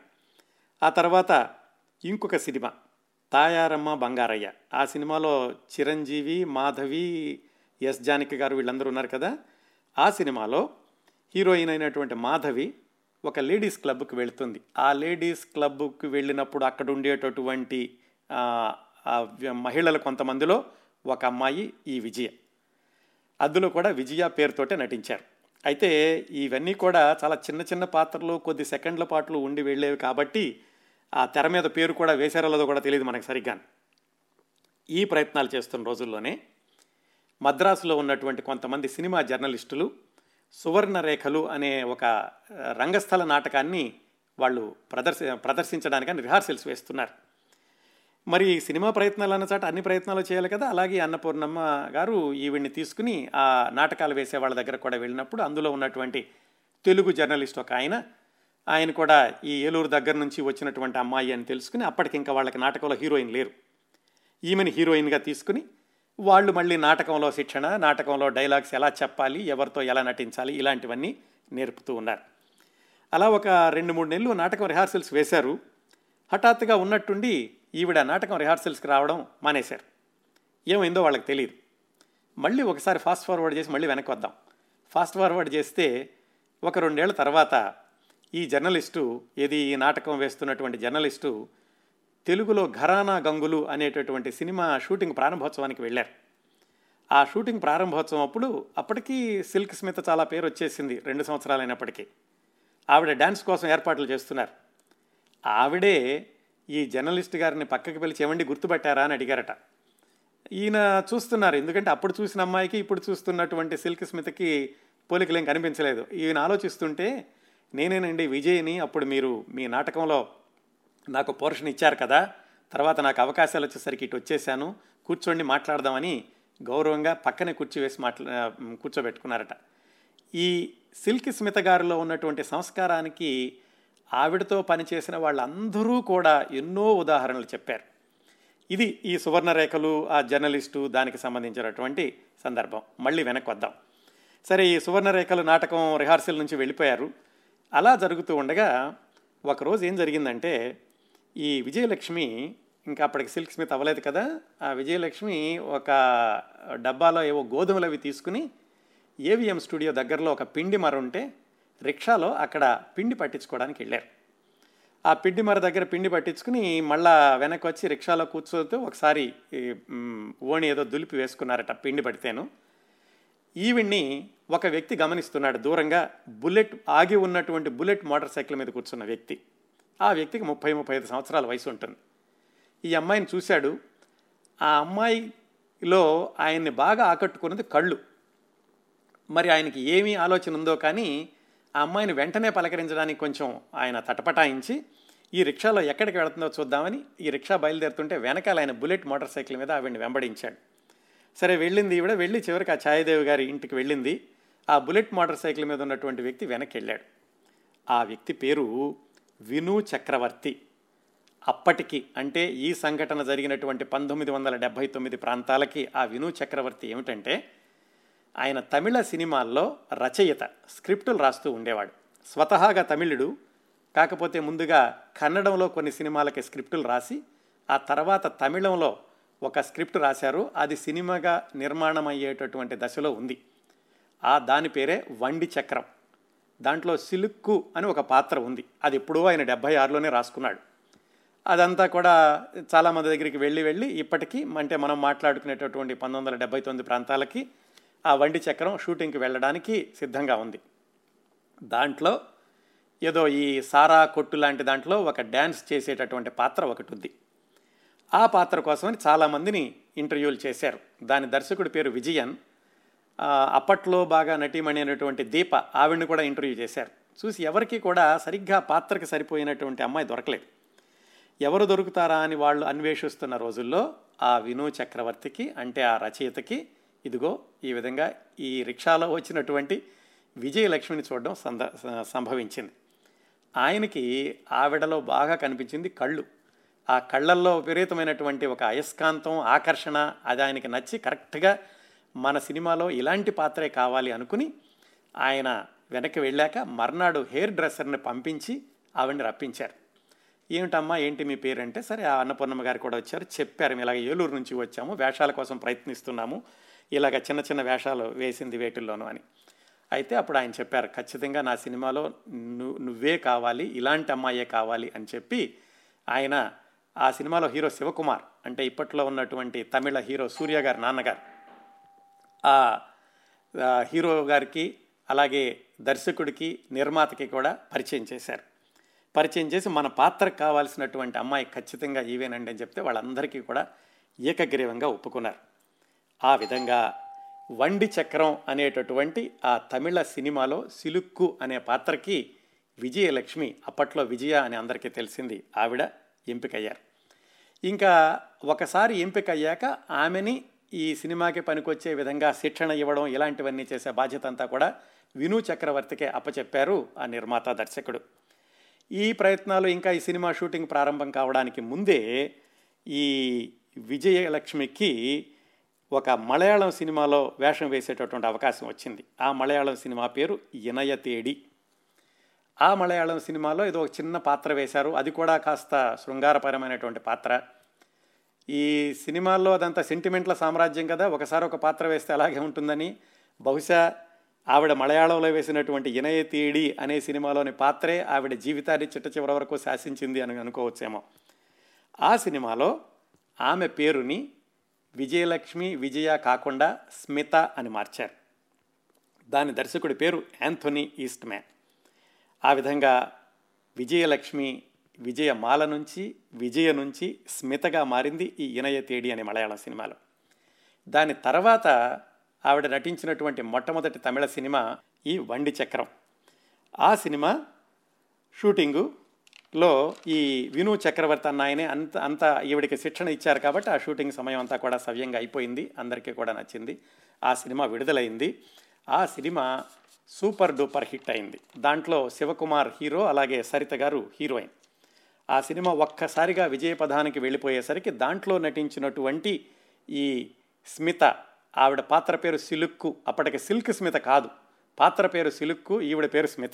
ఆ తర్వాత ఇంకొక సినిమా తాయారమ్మ బంగారయ్య. ఆ సినిమాలో చిరంజీవి మాధవి ఎస్ జానకి గారు వీళ్ళందరూ ఉన్నారు కదా? ఆ సినిమాలో హీరోయిన్ అయినటువంటి మాధవి ఒక లేడీస్ క్లబ్కి వెళుతుంది. ఆ లేడీస్ క్లబ్కి వెళ్ళినప్పుడు అక్కడ ఉండేటటువంటి మహిళలు కొంతమందిలో ఒక అమ్మాయి ఈ విజయ. అందులో కూడా విజయ పేరుతోటే నటించారు. అయితే ఇవన్నీ కూడా చాలా చిన్న చిన్న పాత్రలు కొద్ది సెకండ్ల పాటలు ఉండి వెళ్ళేవి కాబట్టి ఆ తెర మీద పేరు కూడా వేశారో లేదో కూడా తెలియదు మనకు సరిగ్గా. ఈ ప్రయత్నాలు చేస్తున్న రోజుల్లోనే మద్రాసులో ఉన్నటువంటి కొంతమంది సినిమా జర్నలిస్టులు సువర్ణరేఖలు అనే ఒక రంగస్థల నాటకాన్ని వాళ్ళు ప్రదర్శి ప్రదర్శించడానికని రిహార్సల్స్ వేస్తున్నారు. మరి ఈ సినిమా ప్రయత్నాలు అన్న చాట అన్ని ప్రయత్నాలు చేయాలి కదా? అలాగే అన్నపూర్ణమ్మ గారు ఈవిడ్ని తీసుకుని ఆ నాటకాలు వేసే వాళ్ళ దగ్గర కూడా వెళ్ళినప్పుడు అందులో ఉన్నటువంటి తెలుగు జర్నలిస్ట్ ఒక ఆయన ఆయన కూడా ఈ ఏలూరు దగ్గర నుంచి వచ్చినటువంటి అమ్మాయి అని తెలుసుకుని అప్పటికి ఇంకా వాళ్ళకి నాటకంలో హీరోయిన్ లేరు. ఈమెని హీరోయిన్గా తీసుకుని వాళ్ళు మళ్ళీ నాటకంలో శిక్షణ నాటకంలో డైలాగ్స్ ఎలా చెప్పాలి ఎవరితో ఎలా నటించాలి ఇలాంటివన్నీ నేర్పుతూ ఉన్నారు. అలా ఒక రెండు మూడు నెలలు నాటకం రిహార్సల్స్ వేశారు. హఠాత్తుగా ఉన్నట్టుండి ఈవిడ నాటకం రిహార్సల్స్కి రావడం మానేశారు. ఏమైందో వాళ్ళకి తెలియదు మళ్ళీ ఒకసారి ఫాస్ట్ ఫార్వర్డ్ చేసి మళ్ళీ వెనక్కి వద్దాం. ఫాస్ట్ ఫార్వర్డ్ చేస్తే ఒక రెండేళ్ళ తర్వాత ఈ జర్నలిస్టు ఏది ఈ నాటకం వేస్తున్నటువంటి జర్నలిస్టు తెలుగులో ఘరానా గంగులు అనేటటువంటి సినిమా షూటింగ్ ప్రారంభోత్సవానికి వెళ్ళారు. ఆ షూటింగ్ ప్రారంభోత్సవం అప్పుడు అప్పటికీ సిల్క్ స్మిత చాలా పేరు వచ్చేసింది రెండు సంవత్సరాలైనప్పటికీ. ఆవిడ డ్యాన్స్ కోసం ఏర్పాట్లు చేస్తున్నారు. ఆవిడే ఈ జర్నలిస్ట్ గారిని పక్కకి పిలిచి ఏమండి గుర్తుపెట్టారా అని అడిగారట. ఈయన చూస్తున్నారు ఎందుకంటే అప్పుడు చూసిన అమ్మాయికి ఇప్పుడు చూస్తున్నటువంటి సిల్క్ స్మితకి పోలికలేం కనిపించలేదు. ఈయన ఆలోచిస్తుంటే నేనేనండి విజయ్ని అప్పుడు మీరు మీ నాటకంలో నాకు పోర్షన్ ఇచ్చారు కదా తర్వాత నాకు అవకాశాలు వచ్చేసరికి ఇటు వచ్చేసాను కూర్చోండి మాట్లాడదామని గౌరవంగా పక్కనే కూర్చోవేసి మాట్లా కూర్చోబెట్టుకున్నారట. ఈ సిల్క్ స్మిత గారిలో ఉన్నటువంటి సంస్కారానికి ఆవిడతో పనిచేసిన వాళ్ళందరూ కూడా ఎన్నో ఉదాహరణలు చెప్పారు. ఇది ఈ సువర్ణరేఖలు ఆ జర్నలిస్టు దానికి సంబంధించినటువంటి సందర్భం. మళ్ళీ వెనక్కి వద్దాం. సరే ఈ సువర్ణరేఖలు నాటకం రిహార్సల్ నుంచి వెళ్ళిపోయారు. అలా జరుగుతూ ఉండగా ఒకరోజు ఏం జరిగిందంటే ఈ విజయలక్ష్మి ఇంకా అప్పటికి సిల్క్ స్మిత్ అవ్వలేదు కదా ఆ విజయలక్ష్మి ఒక డబ్బాలో ఏవో గోధుమలు అవి తీసుకుని ఏవిఎం స్టూడియో దగ్గరలో ఒక పిండి మర ఉంటే రిక్షాలో అక్కడ పిండి పట్టించుకోవడానికి వెళ్ళారు. ఆ పిండి మర దగ్గర పిండి పట్టించుకుని మళ్ళా వెనక్కి వచ్చి రిక్షాలో కూర్చోతూ ఒకసారి ఓణి ఏదో దులిపి వేసుకున్నారట పిండి పడితేను. ఈవిడ్ని ఒక వ్యక్తి గమనిస్తున్నాడు దూరంగా బుల్లెట్ ఆగి ఉన్నటువంటి బుల్లెట్ మోటార్ సైకిల్ మీద కూర్చున్న వ్యక్తి. ఆ వ్యక్తికి ముప్పై ముప్పై ఐదు సంవత్సరాల వయసు ఉంటుంది. ఈ అమ్మాయిని చూశాడు. ఆ అమ్మాయిలో ఆయన్ని బాగా ఆకట్టుకున్నది కళ్ళు. మరి ఆయనకి ఏమీ ఆలోచన ఉందో కానీ ఆ అమ్మాయిని వెంటనే పలకరించడానికి కొంచెం ఆయన తటపటాయించి ఈ రిక్షాలో ఎక్కడికి వెళుతుందో చూద్దామని ఈ రిక్షా బయలుదేరుతుంటే వెనకాల ఆయన బుల్లెట్ మోటార్ సైకిల్ మీద ఆవిడ్ని వెంబడించాడు. సరే వెళ్ళింది ఈవిడ. వెళ్ళి చివరికి ఆ ఛాయదేవి గారి ఇంటికి వెళ్ళింది. ఆ బుల్లెట్ మోటార్ సైకిల్ మీద ఉన్నటువంటి వ్యక్తి వెనక్కి వెళ్ళాడు. ఆ వ్యక్తి పేరు విను చక్రవర్తి. అప్పటికి అంటే ఈ సంఘటన జరిగినటువంటి పంతొమ్మిది వందల డెబ్భై తొమ్మిది ప్రాంతాలకి ఆ విను చక్రవర్తి ఏమిటంటే ఆయన తమిళ సినిమాల్లో రచయిత స్క్రిప్టులు రాస్తూ ఉండేవాడు. స్వతహాగా తమిళుడు కాకపోతే ముందుగా కన్నడంలో కొన్ని సినిమాలకి స్క్రిప్టులు రాసి ఆ తర్వాత తమిళంలో ఒక స్క్రిప్ట్ రాశారు. అది సినిమాగా నిర్మాణం అయ్యేటటువంటి దశలో ఉంది. ఆ దాని పేరే వండి చక్రం. దాంట్లో సిలుక్కు అని ఒక పాత్ర ఉంది. అది ఎప్పుడో ఆయన డెబ్భై ఆరులోనే రాసుకున్నాడు. అదంతా కూడా చాలామంది దగ్గరికి వెళ్ళి వెళ్ళి ఇప్పటికీ అంటే మనం మాట్లాడుకునేటటువంటి పంతొమ్మిది వందల డెబ్బై తొమ్మిది ప్రాంతాలకి ఆ వండి చక్రం షూటింగ్కి వెళ్ళడానికి సిద్ధంగా ఉంది. దాంట్లో ఏదో ఈ సారా కొట్టు లాంటి దాంట్లో ఒక డ్యాన్స్ చేసేటటువంటి పాత్ర ఒకటి ఉంది. ఆ పాత్ర కోసమని చాలామందిని ఇంటర్వ్యూలు చేశారు. దాని దర్శకుడి పేరు విజయన్. అప్పట్లో బాగా నటీమణి అనేటువంటి దీప ఆవిడని కూడా ఇంటర్వ్యూ చేశారు. చూసి ఎవరికి కూడా సరిగ్గా పాత్రకు పాత్రకి సరిపోయినటువంటి అమ్మాయి దొరకలేదు. ఎవరు దొరుకుతారా అని వాళ్ళు అన్వేషిస్తున్న రోజుల్లో ఆ వినూ చక్రవర్తికి అంటే ఆ రచయితకి ఇదిగో ఈ విధంగా ఈ రిక్షాలో వచ్చినటువంటి విజయలక్ష్మిని చూడడం సంద సంభవించింది. ఆయనకి ఆవిడలో బాగా కనిపించింది కళ్ళు. ఆ కళ్ళల్లో విపరీతమైనటువంటి ఒక అయస్కాంతం ఆకర్షణ అది ఆయనకి నచ్చి కరెక్ట్గా మన సినిమాలో ఇలాంటి పాత్రే కావాలి అనుకుని ఆయన వెనక్కి వెళ్ళాక మర్నాడు హెయిర్ డ్రెస్సర్ని పంపించి ఆవిడని రప్పించారు. ఏమిటమ్మా ఏంటి మీ పేరంటే? సరే ఆ అన్నపూర్ణమ్మ గారు కూడా వచ్చారు. చెప్పారు ఇలాగ ఏలూరు నుంచి వచ్చాము వేషాల కోసం ప్రయత్నిస్తున్నాము ఇలాగ చిన్న చిన్న వేషాలు వేసింది వేటిల్లోనూ అని. అయితే అప్పుడు ఆయన చెప్పారు ఖచ్చితంగా నా సినిమాలో ను- నువ్వే కావాలి ఇలాంటి అమ్మాయే కావాలి అని చెప్పి ఆయన ఆ సినిమాలో హీరో శివకుమార్ అంటే ఇప్పట్లో ఉన్నటువంటి తమిళ హీరో సూర్య గారు నాన్నగారు ఆ హీరో గారికి అలాగే దర్శకుడికి నిర్మాతకి కూడా పరిచయం చేశారు. పరిచయం చేసి మన పాత్రకు కావాల్సినటువంటి అమ్మాయి ఖచ్చితంగా ఈవేనండి అని చెప్తే వాళ్ళందరికీ కూడా ఏకగ్రీవంగా ఒప్పుకున్నారు. ఆ విధంగా వండి చక్రం అనేటటువంటి ఆ తమిళ సినిమాలో సిలుక్కు అనే పాత్రకి విజయలక్ష్మి అప్పట్లో విజయ అని అందరికీ తెలిసింది ఆవిడ ఎంపికయ్యారు. ఇంకా ఒకసారి ఎంపికయ్యాక ఆమెని ఈ సినిమాకి పనికొచ్చే విధంగా శిక్షణ ఇవ్వడం ఇలాంటివన్నీ చేసే బాధ్యత అంతా కూడా విను చక్రవర్తికే అప్పచెప్పారు ఆ నిర్మాత దర్శకుడు. ఈ ప్రయత్నాలు ఇంకా ఈ సినిమా షూటింగ్ ప్రారంభం కావడానికి ముందే ఈ విజయలక్ష్మికి ఒక మలయాళం సినిమాలో వేషం వేసేటటువంటి అవకాశం వచ్చింది. ఆ మలయాళం సినిమా పేరు ఇనయతేడి ఆ మలయాళం సినిమాలో ఏదో ఒక చిన్న పాత్ర వేశారు. అది కూడా కాస్త శృంగారపరమైనటువంటి పాత్ర. ఈ సినిమాల్లో అదంతా సెంటిమెంట్ల సామ్రాజ్యం కదా ఒకసారి ఒక పాత్ర వేస్తే అలాగే ఉంటుందని. బహుశా ఆవిడ మలయాళంలో వేసినటువంటి ఇనయ తీడి అనే సినిమాలోని పాత్రే ఆవిడ జీవితాన్ని చిట్ట చివరి వరకు శాసించింది అని అనుకోవచ్చేమో. ఆ సినిమాలో ఆమె పేరుని విజయలక్ష్మి విజయ కాకుండా స్మిత అని మార్చారు. దాని దర్శకుడి పేరు యాంథోనీ ఈస్ట్ మ్యాన్ ఆ విధంగా విజయలక్ష్మి విజయమాల నుంచి విజయ నుంచి స్మితగా మారింది ఈ ఇనయ తేడి అనే మలయాళం సినిమాలో. దాని తర్వాత ఆవిడ నటించినటువంటి మొట్టమొదటి తమిళ సినిమా ఈ వండి చక్రం. ఆ సినిమా షూటింగులో ఈ విను చక్రవర్తి అన్న ఆయనే అంత అంత ఈవిడికి శిక్షణ ఇచ్చారు కాబట్టి ఆ షూటింగ్ సమయం అంతా కూడా సవ్యంగా అయిపోయింది అందరికీ కూడా నచ్చింది. ఆ సినిమా విడుదలైంది. ఆ సినిమా సూపర్ డూపర్ హిట్ అయింది. దాంట్లో శివకుమార్ హీరో అలాగే సరిత గారు హీరోయిన్. ఆ సినిమా ఒక్కసారిగా విజయపథానికి వెళ్ళిపోయేసరికి దాంట్లో నటించినటువంటి ఈ స్మిత ఆవిడ పాత్ర పేరు సిలుక్కు అప్పటికి సిల్క్ స్మిత కాదు పాత్ర పేరు సిలుక్కు ఈవిడ పేరు స్మిత.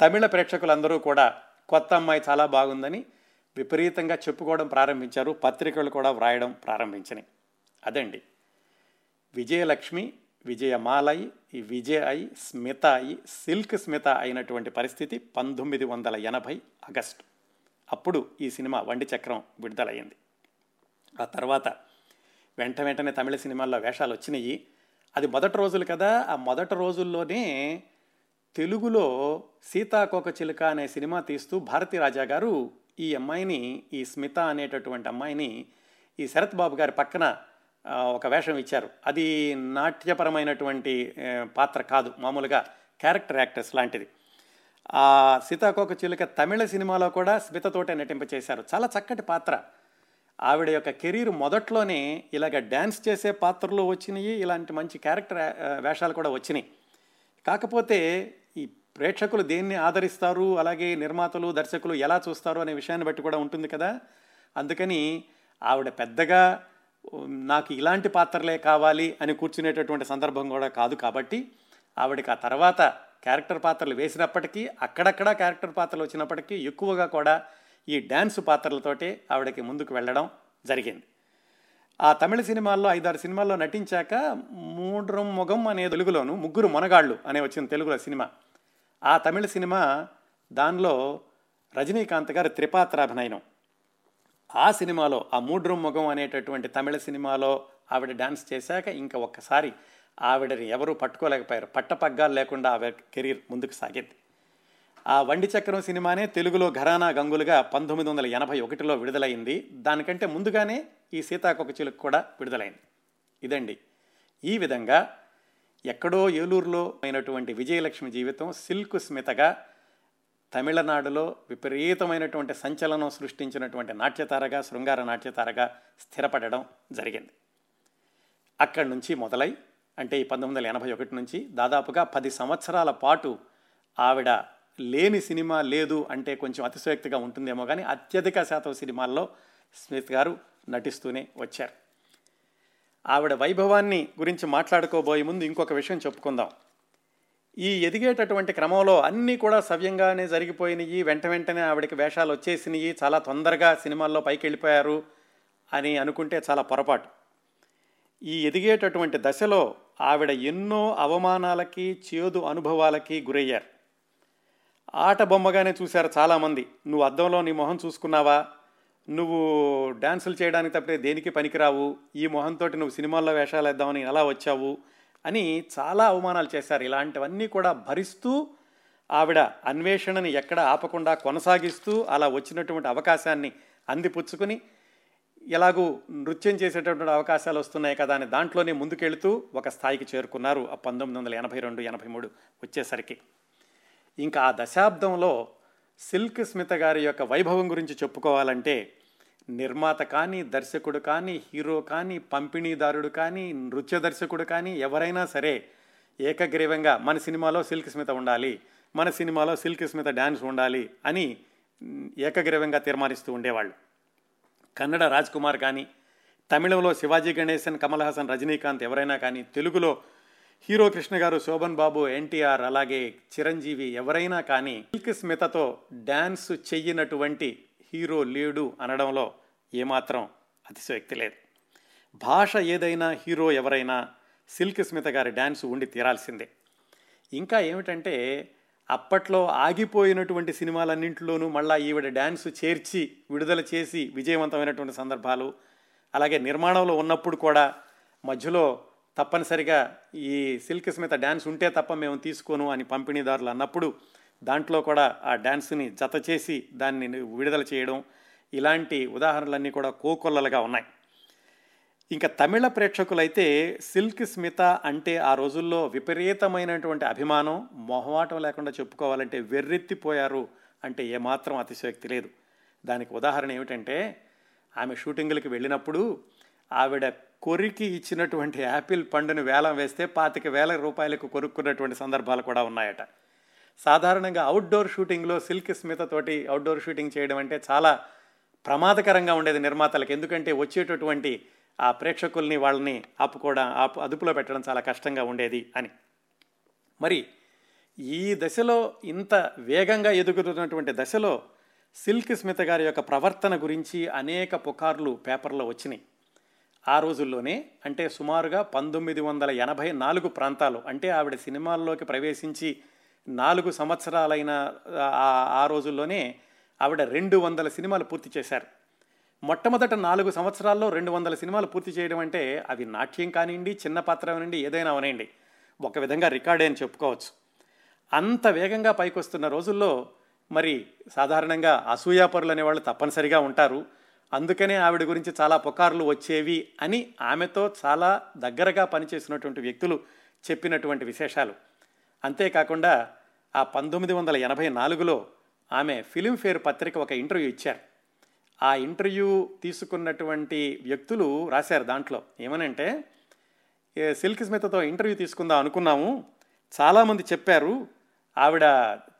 తమిళ ప్రేక్షకులందరూ కూడా కొత్త అమ్మాయి చాలా బాగుందని విపరీతంగా చెప్పుకోవడం ప్రారంభించారు పత్రికలు కూడా వ్రాయడం ప్రారంభించినాయి. అదండి. విజయలక్ష్మి విజయమాలయ్ ఈ విజయ అయి స్మిత అయి సిల్క్ స్మిత అయినటువంటి పరిస్థితి పంతొమ్మిది వందల ఎనభై ఆగస్టు. అప్పుడు ఈ సినిమా వండి చక్రం విడుదలయ్యింది. ఆ తర్వాత వెంట వెంటనే తమిళ సినిమాల్లో వేషాలు వచ్చినాయి అది మొదటి రోజులు కదా ఆ మొదటి రోజుల్లోనే తెలుగులో సీతాకోక చిలుక అనే సినిమా తీస్తూ భారతీ రాజా గారు ఈ అమ్మాయిని ఈ స్మిత అనేటటువంటి అమ్మాయిని ఈ శరత్ బాబు గారి పక్కన ఒక వేషం ఇచ్చారు. అది నాట్యపరమైనటువంటి పాత్ర కాదు మామూలుగా క్యారెక్టర్ యాక్టర్స్ లాంటిది. ఆ సీతాకోక చిలుక తమిళ సినిమాలో కూడా స్మితతోటే నటింప చేశారు చాలా చక్కటి పాత్ర. ఆవిడ యొక్క కెరీర్ మొదట్లోనే ఇలాగ డ్యాన్స్ చేసే పాత్రలు వచ్చినాయి ఇలాంటి మంచి క్యారెక్టర్ వేషాలు కూడా వచ్చినాయి. కాకపోతే ఈ ప్రేక్షకులు దేన్ని ఆదరిస్తారు అలాగే నిర్మాతలు దర్శకులు ఎలా చూస్తారు అనే విషయాన్ని బట్టి కూడా ఉంటుంది కదా. అందుకని ఆవిడ పెద్దగా నాకు ఇలాంటి పాత్రలే కావాలి అని కూర్చునేటటువంటి సందర్భం కూడా కాదు కాబట్టి ఆవిడకి ఆ తర్వాత క్యారెక్టర్ పాత్రలు వేసినప్పటికీ అక్కడక్కడ క్యారెక్టర్ పాత్రలు వచ్చినప్పటికీ ఎక్కువగా కూడా ఈ డ్యాన్స్ పాత్రలతోటే ఆవిడకి ముందుకు వెళ్ళడం జరిగింది. ఆ తమిళ సినిమాల్లో ఐదారు సినిమాల్లో నటించాక మూడ్రం మొగం అనే తెలుగులోను ముగ్గురు మొనగాళ్ళు అనే వచ్చిన తెలుగులో సినిమా. ఆ తమిళ సినిమా దానిలో రజనీకాంత్ గారు త్రిపాత్రాభినయనం ఆ సినిమాలో ఆ మూడ్రం మొగం అనేటటువంటి తమిళ సినిమాలో ఆవిడ డాన్స్ చేశాక ఇంకా ఒక్కసారి ఆవిడని ఎవరూ పట్టుకోలేకపోయారు. పట్టపగ్గాలు లేకుండా ఆవిడ కెరీర్ ముందుకు సాగింది. ఆ వండి చక్రం సినిమానే తెలుగులో ఘరానా గంగులుగా పంతొమ్మిది వందల ఎనభై ఒకటిలో విడుదలైంది. దానికంటే ముందుగానే ఈ సీతాకొక చిలుకు కూడా విడుదలైంది. ఇదండి. ఈ విధంగా ఎక్కడో ఏలూరులో అయినటువంటి విజయలక్ష్మి జీవితం సిల్క్ స్మితగా తమిళనాడులో విపరీతమైనటువంటి సంచలనం సృష్టించినటువంటి నాట్యతారగా శృంగార నాట్యతారగా స్థిరపడడం జరిగింది. అక్కడి నుంచి మొదలై అంటే ఈ పంతొమ్మిది వందల ఎనభై ఒకటి నుంచి దాదాపుగా పది సంవత్సరాల పాటు ఆవిడ లేని సినిమా లేదు అంటే కొంచెం అతిశయోక్తిగా ఉంటుందేమో కానీ అత్యధిక శాతం సినిమాల్లో స్మిత్ గారు నటిస్తూనే వచ్చారు. ఆవిడ వైభవాన్ని గురించి మాట్లాడుకోబోయే ముందు ఇంకొక విషయం చెప్పుకుందాం. ఈ ఎదిగేటటువంటి క్రమంలో అన్నీ కూడా సవ్యంగానే జరిగిపోయినాయి. వెంట వెంటనే ఆవిడకి వేషాలు వచ్చేసినాయి. చాలా తొందరగా సినిమాల్లో పైకి వెళ్ళిపోయారు అని అనుకుంటే చాలా పొరపాటు. ఈ ఎదిగేటటువంటి దశలో ఆవిడ ఎన్నో అవమానాలకి చేదు అనుభవాలకి గురయ్యారు. ఆట బొమ్మగానే చూశారు చాలామంది. నువ్వు అద్దంలో నీ మొహం చూసుకున్నావా? నువ్వు డ్యాన్సులు చేయడానికి తప్పితే దేనికి పనికిరావు? ఈ మొహంతో నువ్వు సినిమాల్లో వేషాలు వేద్దామని ఎలా వచ్చావు? అని చాలా అవమానాలు చేశారు. ఇలాంటివన్నీ కూడా భరిస్తూ ఆవిడ అన్వేషణని ఎక్కడ ఆపకుండా కొనసాగిస్తూ అలా వచ్చినటువంటి అవకాశాన్ని అందిపుచ్చుకుని ఎలాగూ నృత్యం చేసేటటువంటి అవకాశాలు వస్తున్నాయి కదా అని దాంట్లోనే ముందుకెళ్తూ ఒక స్థాయికి చేరుకున్నారు ఆ పంతొమ్మిది వందల ఎనభై రెండు ఎనభై మూడు వచ్చేసరికి. ఇంకా ఆ దశాబ్దంలో సిల్క్ స్మిత గారి యొక్క వైభవం గురించి చెప్పుకోవాలంటే నిర్మాత కానీ దర్శకుడు కానీ హీరో కానీ పంపిణీదారుడు కానీ నృత్య దర్శకుడు కానీ ఎవరైనా సరే ఏకగ్రీవంగా మన సినిమాలో సిల్క్ స్మిత ఉండాలి మన సినిమాలో సిల్క్ స్మిత డ్యాన్స్ ఉండాలి అని ఏకగ్రీవంగా తీర్మానిస్తూ ఉండేవాళ్ళు. కన్నడ రాజ్ కుమార్ కానీ తమిళంలో శివాజీ గణేశన్ కమల్ హాసన్ రజనీకాంత్ ఎవరైనా కానీ తెలుగులో హీరో కృష్ణ గారు శోభన్ బాబు ఎన్టీఆర్ అలాగే చిరంజీవి ఎవరైనా కానీ సిల్క్ స్మితతో డ్యాన్స్ చెయ్యినటువంటి హీరో లేడు అనడంలో ఏమాత్రం అతిశయోక్తి లేదు. భాష ఏదైనా హీరో ఎవరైనా సిల్క్ స్మిత గారి డ్యాన్స్ ఉండి తీరాల్సిందే. ఇంకా ఏమిటంటే అప్పట్లో ఆగిపోయినటువంటి సినిమాలన్నింటిలోనూ మళ్ళా ఈవిడ డ్యాన్స్ చేర్చి విడుదల చేసి విజయవంతమైనటువంటి సందర్భాలు అలాగే నిర్మాణంలో ఉన్నప్పుడు కూడా మధ్యలో తప్పనిసరిగా ఈ సిల్క్ స్మిత డ్యాన్స్ ఉంటే తప్ప మేము తీసుకోను అని పంపిణీదారులు అన్నప్పుడు దాంట్లో కూడా ఆ డ్యాన్స్ని జత చేసి దాన్ని విడుదల చేయడం ఇలాంటి ఉదాహరణలన్నీ కూడా కోకొల్లలుగా ఉన్నాయి. ఇంకా తమిళ ప్రేక్షకులైతే సిల్క్ స్మిత అంటే ఆ రోజుల్లో విపరీతమైనటువంటి అభిమానం మొహమాటం లేకుండా చెప్పుకోవాలంటే వెర్రెత్తిపోయారు అంటే ఏమాత్రం అతిశయోక్తి లేదు. దానికి ఉదాహరణ ఏమిటంటే ఆమె షూటింగులకి వెళ్ళినప్పుడు ఆవిడ కొరికి ఇచ్చినటువంటి యాపిల్ పండును వేలం వేస్తే పాతిక వేల రూపాయలకు కొరుక్కున్నటువంటి సందర్భాలు కూడా ఉన్నాయట. సాధారణంగా అవుట్డోర్ షూటింగ్లో సిల్క్ స్మితతోటి అవుట్డోర్ షూటింగ్ చేయడం అంటే చాలా ప్రమాదకరంగా ఉండేది నిర్మాతలకు. ఎందుకంటే వచ్చేటటువంటి ఆ ప్రేక్షకుల్ని వాళ్ళని ఆపుకోవడం ఆపు అదుపులో పెట్టడం చాలా కష్టంగా ఉండేది అని. మరి ఈ దశలో ఇంత వేగంగా ఎదుగుతున్నటువంటి దశలో సిల్క్ స్మిత గారి యొక్క ప్రవర్తన గురించి అనేక పుకార్లు పేపర్లో వచ్చినాయి. ఆ రోజుల్లోనే అంటే సుమారుగా పంతొమ్మిది వందల ఎనభై నాలుగు ప్రాంతాలు అంటే ఆవిడ సినిమాల్లోకి ప్రవేశించి నాలుగు సంవత్సరాలైన ఆ రోజుల్లోనే ఆవిడ రెండు వందల సినిమాలు పూర్తి చేశారు. మొట్టమొదట నాలుగు సంవత్సరాల్లో రెండు వందల సినిమాలు పూర్తి చేయడం అంటే అవి నాట్యం కానివ్వండి చిన్న పాత్ర నుండి ఏదైనా అవనండి ఒక విధంగా రికార్డే అని చెప్పుకోవచ్చు. అంత వేగంగా పైకొస్తున్న రోజుల్లో మరి సాధారణంగా అసూయాపరులు అనేవాళ్ళు తప్పనిసరిగా ఉంటారు. అందుకనే ఆవిడ గురించి చాలా పుకార్లు వచ్చేవి అని ఆమెతో చాలా దగ్గరగా పనిచేసినటువంటి వ్యక్తులు చెప్పినటువంటి విశేషాలు. అంతేకాకుండా ఆ పంతొమ్మిది వందల ఎనభై నాలుగులో ఆమె ఫిలింఫేర్ పత్రిక ఒక ఇంటర్వ్యూ ఇచ్చారు. ఆ ఇంటర్వ్యూ తీసుకున్నటువంటి వ్యక్తులు రాశారు దాంట్లో. ఏమనంటే సిల్క్ స్మితతో ఇంటర్వ్యూ తీసుకుందాం అనుకున్నాము. చాలామంది చెప్పారు ఆవిడ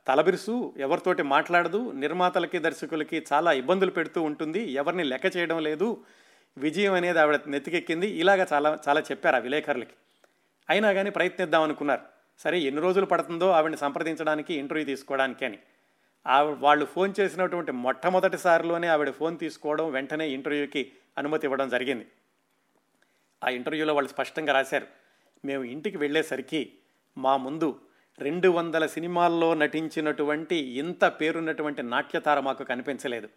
తలబిరుసు ఎవరితోటి మాట్లాడదు నిర్మాతలకి దర్శకులకి చాలా ఇబ్బందులు పెడుతూ ఉంటుంది ఎవరిని లెక్క చేయడం లేదు విజయం అనేది ఆవిడ నెత్తికెక్కింది ఇలాగ చాలా చాలా చెప్పారు ఆ విలేకరులకి. అయినా కానీ ప్రయత్నిద్దాం అనుకున్నారు. సరే ఎన్ని రోజులు పడుతుందో ఆవిడని సంప్రదించడానికి ఇంటర్వ్యూ తీసుకోవడానికి అని. వాళ్ళు ఫోన్ చేసినటువంటి మొట్టమొదటిసారిలోనే ఆవిడ ఫోన్ తీసుకోవడం వెంటనే ఇంటర్వ్యూకి అనుమతి ఇవ్వడం జరిగింది. ఆ ఇంటర్వ్యూలో వాళ్ళు స్పష్టంగా రాశారు మేము ఇంటికి వెళ్ళేసరికి మా ముందు రెండు వందల సినిమాల్లో నటించినటువంటి ఇంత పేరున్నటువంటి నాట్యతార మాకు కనిపించలేదు.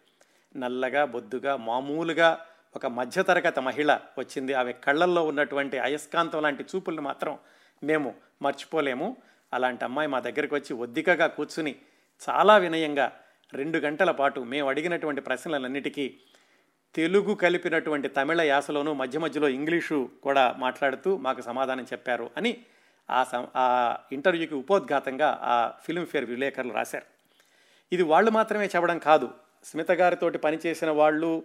నల్లగా బొద్దుగా మామూలుగా ఒక మధ్యతరగతి మహిళ వచ్చింది. ఆమె కళ్ళల్లో ఉన్నటువంటి అయస్కాంతం లాంటి చూపులను మాత్రం మేము మర్చిపోలేము. అలాంటి అమ్మాయి మా దగ్గరికి వచ్చి ఒద్దికగా కూర్చుని చాలా వినయంగా రెండు గంటల పాటు మేము అడిగినటువంటి ప్రశ్నలన్నిటికీ తెలుగు కలిపినటువంటి తమిళ యాసలోనూ మధ్య మధ్యలో ఇంగ్లీషు కూడా మాట్లాడుతూ మాకు సమాధానం చెప్పారు అని ఆ ఆ ఇంటర్వ్యూకి ఉపోద్ఘాతంగా ఆ ఫిల్మ్ఫేర్ విలేకరులు రాశారు. ఇది వాళ్ళు మాత్రమే చెప్పడం కాదు. స్మిత గారితోటి పనిచేసిన వాళ్ళు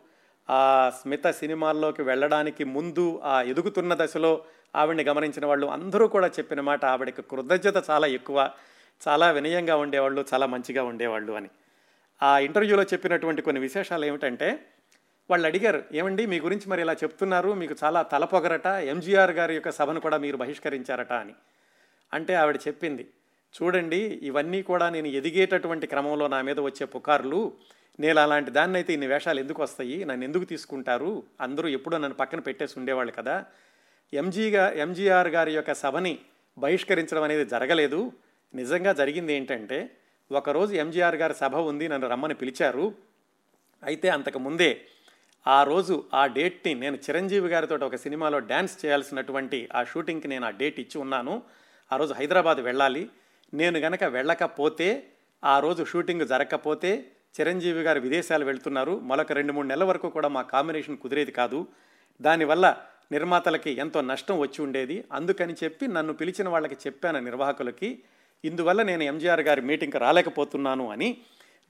ఆ స్మిత సినిమాల్లోకి వెళ్ళడానికి ముందు ఆ ఎదుగుతున్న దశలో ఆవిడని గమనించిన వాళ్ళు అందరూ కూడా చెప్పిన మాట ఆవిడకి కృతజ్ఞత చాలా ఎక్కువ. చాలా వినయంగా ఉండేవాళ్ళు చాలా మంచిగా ఉండేవాళ్ళు అని. ఆ ఇంటర్వ్యూలో చెప్పినటువంటి కొన్ని విశేషాలు ఏమిటంటే వాళ్ళు అడిగారు ఏమండి మీ గురించి మరి ఇలా చెప్తున్నారు మీకు చాలా తలపొగరట ఎంజీఆర్ గారి యొక్క సభను కూడా మీరు బహిష్కరించారట అని. అంటే ఆవిడ చెప్పింది చూడండి ఇవన్నీ కూడా నేను ఎదిగేటటువంటి క్రమంలో నా మీద వచ్చే పుకార్లు నేను అలాంటి దాన్ని అయితే ఇన్ని వేషాలు ఎందుకు వస్తాయి నన్ను ఎందుకు తీసుకుంటారు అందరూ ఎప్పుడూ నన్ను పక్కన పెట్టేసి ఉండేవాళ్ళు కదా ఎంజీగా ఎంజీఆర్ గారి యొక్క సభని బహిష్కరించడం అనేది జరగలేదు నిజంగా జరిగింది ఏంటంటే ఒకరోజు ఎంజీఆర్ గారి సభ ఉంది నన్ను రమ్మని పిలిచారు. అయితే అంతకుముందే ఆ రోజు ఆ డేట్ని నేను చిరంజీవి గారితో ఒక సినిమాలో డ్యాన్స్ చేయాల్సినటువంటి ఆ షూటింగ్కి నేను ఆ డేట్ ఇచ్చి ఉన్నాను. ఆ రోజు హైదరాబాద్ వెళ్ళాలి. నేను గనక వెళ్ళకపోతే ఆ రోజు షూటింగ్ జరగకపోతే చిరంజీవి గారు విదేశాలు వెళ్తున్నారు. మరొక రెండు మూడు నెలల వరకు కూడా మా కాంబినేషన్ కుదిరేది కాదు. దానివల్ల నిర్మాతలకి ఎంతో నష్టం వచ్చి ఉండేది. అందుకని చెప్పి నన్ను పిలిచిన వాళ్ళకి చెప్పాను నిర్వాహకులకి. ఇందువల్ల నేను ఎంజీఆర్ గారి మీటింగ్కి రాలేకపోతున్నాను అని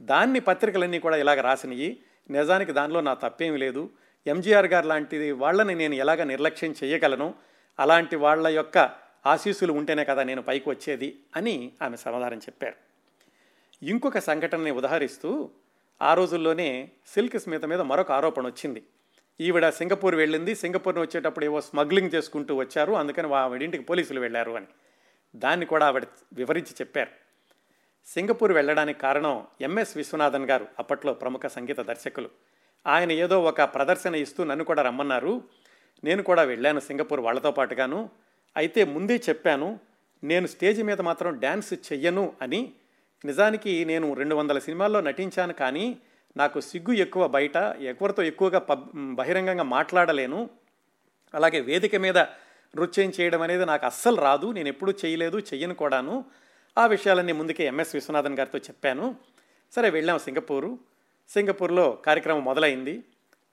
దాన్ని పత్రికలన్నీ కూడా ఇలాగ రాసినవి నిజానికి దానిలో నా తప్పేం లేదు. ఎంజీఆర్ గారు లాంటిది వాళ్ళని నేను ఎలాగ నిర్లక్ష్యం చేయగలను? అలాంటి వాళ్ళ యొక్క ఆశీస్సులు ఉంటేనే కదా నేను పైకి వచ్చేది అని ఆమె సమాధానం చెప్పారు. ఇంకొక సంఘటనని ఉదాహరిస్తూ ఆ రోజుల్లోనే సిల్క్ స్మిత మీద మరొక ఆరోపణ వచ్చింది. ఈవిడ సింగపూర్ వెళ్ళింది. సింగపూర్ని వచ్చేటప్పుడు ఏవో స్మగ్లింగ్ చేసుకుంటూ వచ్చారు. అందుకని ఆవిడింటికి పోలీసులు వెళ్ళారు అని. దాన్ని కూడా ఆవిడ వివరించి చెప్పారు. సింగపూర్ వెళ్ళడానికి కారణం ఎంఎస్ విశ్వనాథన్ గారు అప్పట్లో ప్రముఖ సంగీత దర్శకులు. ఆయన ఏదో ఒక ప్రదర్శన ఇస్తూ నన్ను కూడా రమ్మన్నారు. నేను కూడా వెళ్ళాను సింగపూర్ వాళ్ళతో పాటుగాను. అయితే ముందే చెప్పాను నేను స్టేజ్ మీద మాత్రం డ్యాన్స్ చెయ్యను అని. నిజానికి నేను రెండు వందల సినిమాల్లో నటించాను కానీ నాకు సిగ్గు ఎక్కువ బయట. ఎవరితో ఎక్కువగా పబ్ బహిరంగంగా మాట్లాడలేను. అలాగే వేదిక మీద నృత్యం చేయడం అనేది నాకు అస్సలు రాదు నేను ఎప్పుడూ చేయలేదు చెయ్యను కూడాను. ఆ విషయాలన్నీ ముందుకే ఎంఎస్ విశ్వనాథన్ గారితో చెప్పాను. సరే వెళ్ళాం సింగపూరు. సింగపూర్లో కార్యక్రమం మొదలైంది.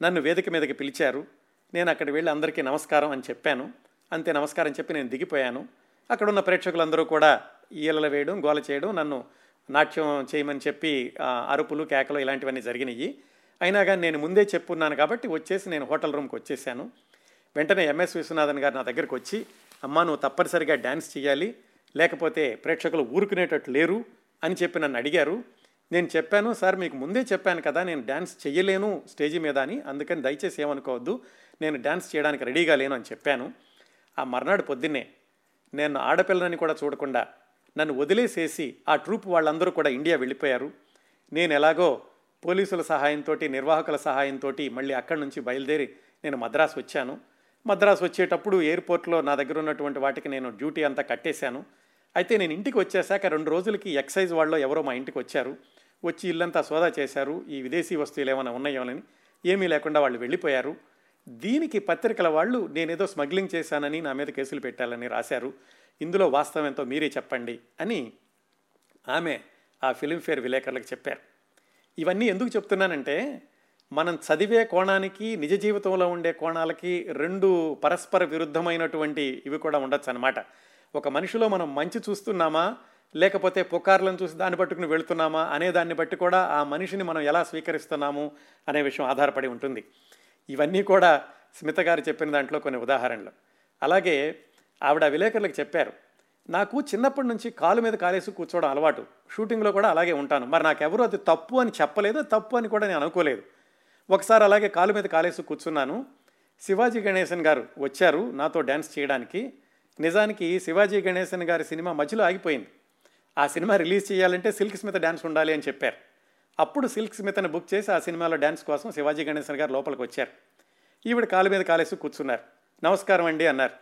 నన్ను వేదిక మీదకి పిలిచారు. నేను అక్కడ వెళ్ళి అందరికీ నమస్కారం అని చెప్పాను. అంతే నమస్కారం చెప్పి నేను దిగిపోయాను. అక్కడ ఉన్న ప్రేక్షకులందరూ కూడా ఈలలు వేయడం గోల చేయడం నన్ను నాట్యం చేయమని చెప్పి అరుపులు కేకలు ఇలాంటివన్నీ జరిగినాయి. అయినా కానీ నేను ముందే చెప్పున్నాను కాబట్టి వచ్చేసి నేను హోటల్ రూమ్కి వచ్చేసాను. వెంటనే ఎంఎస్ విశ్వనాథన్ గారు నా దగ్గరికి వచ్చి అమ్మ నువ్వు తప్పనిసరిగా డ్యాన్స్ చేయాలి లేకపోతే ప్రేక్షకులు ఊరుకునేటట్టు లేరు అని చెప్పి నన్ను అడిగారు. నేను చెప్పాను సార్ మీకు ముందే చెప్పాను కదా నేను డ్యాన్స్ చేయలేను స్టేజీ మీద అని అందుకని దయచేసి ఏమనుకోవద్దు నేను డ్యాన్స్ చేయడానికి రెడీగా లేను అని చెప్పాను. ఆ మర్నాడు పొద్దున్నే నేను ఆడపిల్లని కూడా చూడకుండా నన్ను వదిలేసేసి ఆ ట్రూప్ వాళ్ళందరూ కూడా ఇండియా వెళ్ళిపోయారు. నేను ఎలాగో పోలీసుల సహాయంతో నిర్వాహకుల సహాయంతో మళ్ళీ అక్కడి నుంచి బయలుదేరి నేను మద్రాసు వచ్చాను. మద్రాసు వచ్చేటప్పుడు ఎయిర్పోర్ట్లో నా దగ్గర ఉన్నటువంటి వాటికి నేను డ్యూటీ అంతా కట్టేశాను. అయితే నేను ఇంటికి వచ్చేసాక రెండు రోజులకి ఎక్సైజ్ వాళ్ళు ఎవరో మా ఇంటికి వచ్చారు. వచ్చి ఇల్లంతా సోదా చేశారు. ఈ విదేశీ వస్తువులు ఏమైనా ఉన్నాయోనని ఏమీ లేకుండా వాళ్ళు వెళ్ళిపోయారు. దీనికి పత్రికల వాళ్ళు నేనేదో స్మగ్లింగ్ చేశానని నా మీద కేసులు పెట్టాలని రాశారు. ఇందులో వాస్తవం ఎంతో మీరే చెప్పండి అని ఆమె ఆ ఫిలింఫేర్ విలేకరులకు చెప్పారు. ఇవన్నీ ఎందుకు చెప్తున్నానంటే మనం చదివే కోణానికి నిజ జీవితంలో ఉండే కోణాలకి రెండు పరస్పర విరుద్ధమైనటువంటి ఇవి కూడా ఉండొచ్చు అనమాట ఒక మనిషిలో మనం మంచి చూస్తున్నామా లేకపోతే పుకార్లను చూసి దాన్ని పట్టుకుని వెళుతున్నామా అనే దాన్ని బట్టి కూడా ఆ మనిషిని మనం ఎలా స్వీకరిస్తున్నాము అనే విషయం ఆధారపడి ఉంటుంది. ఇవన్నీ కూడా స్మిత గారు చెప్పిన దాంట్లో కొన్ని ఉదాహరణలు. అలాగే ఆవిడ విలేకరులకు చెప్పారు నాకు చిన్నప్పటి నుంచి కాలు మీద కాలేసి కూర్చోవడం అలవాటు. షూటింగ్లో కూడా అలాగే ఉంటాను. మరి నాకెవరు అది తప్పు అని చెప్పలేదు తప్పు అని కూడా నేను అనుకోలేదు. ఒకసారి అలాగే కాలు మీద కాలేసి కూర్చున్నాను. శివాజీ గణేశన్ గారు వచ్చారు నాతో డ్యాన్స్ చేయడానికి. నిజానికి శివాజీ గణేశన్ గారి సినిమా మధ్యలో ఆగిపోయింది. ఆ సినిమా రిలీజ్ చేయాలంటే సిల్క్ స్మిత డ్యాన్స్ ఉండాలి అని చెప్పారు. అప్పుడు సిల్క్ స్మితను బుక్ చేసి ఆ సినిమాలో డ్యాన్స్ కోసం శివాజీ గణేశన్ గారు లోపలికి వచ్చారు. ఈవిడ కాలు మీద కాలేసి కూర్చున్నారు. నమస్కారం అండి అన్నారు.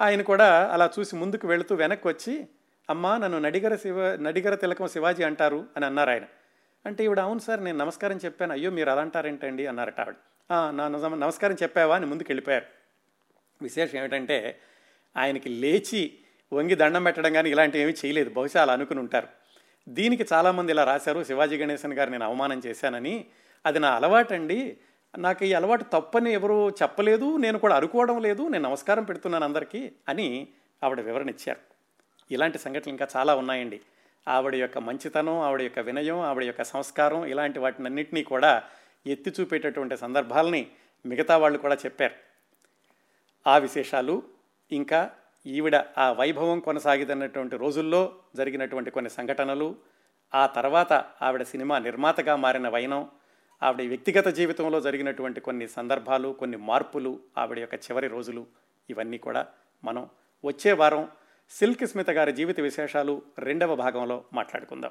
ఆయన కూడా అలా చూసి ముందుకు వెళుతూ వెనక్కి వచ్చి అమ్మా నన్ను నడిగర శివ నడిగర తిలకం శివాజీ అంటారు అని అన్నారు ఆయన. అంటే ఈవిడ అవును సార్ నేను నమస్కారం చెప్పాను. అయ్యో మీరు అలా అంటారేంటండి అన్నారట ఆవిడ. నా నమస్కారం చెప్పావా? అని ముందుకు వెళ్ళిపోయారు విశేషం ఏమిటంటే ఆయనకి లేచి వంగి దండం పెట్టడం కానీ ఇలాంటివి ఏమీ చేయలేదు. బహుశా అలా అనుకుని ఉంటారు. దీనికి చాలామంది ఇలా రాశారు. శివాజీ గణేశన్ గారు నేను అవమానం చేశానని. అది నా అలవాటండి. నాకు ఈ అలవాటు తప్పని ఎవరు చెప్పలేదు. నేను కూడా అనుకోవడం లేదు. నేను నమస్కారం పెడుతున్నాను అందరికీ అని ఆవిడ వివరణ ఇచ్చారు. ఇలాంటి సంఘటనలు ఇంకా చాలా ఉన్నాయండి. ఆవిడ యొక్క మంచితనం ఆవిడ యొక్క వినయం ఆవిడ యొక్క సంస్కారం ఇలాంటి వాటినన్నింటినీ కూడా ఎత్తి చూపేటటువంటి సందర్భాలని మిగతా వాళ్ళు కూడా చెప్పారు. ఆ విశేషాలు ఇంకా ఈవిడ ఆ వైభవం కొనసాగిదన్నటువంటి రోజుల్లో జరిగినటువంటి కొన్ని సంఘటనలు ఆ తర్వాత ఆవిడ సినిమా నిర్మాతగా మారిన వైనం ఆవిడ వ్యక్తిగత జీవితంలో జరిగినటువంటి కొన్ని సందర్భాలు కొన్ని మార్పులు ఆవిడ యొక్క చివరి రోజులు ఇవన్నీ కూడా మనం వచ్చే వారం సిల్క్ స్మిత గారి జీవిత విశేషాలు రెండవ భాగంలో మాట్లాడుకుందాం.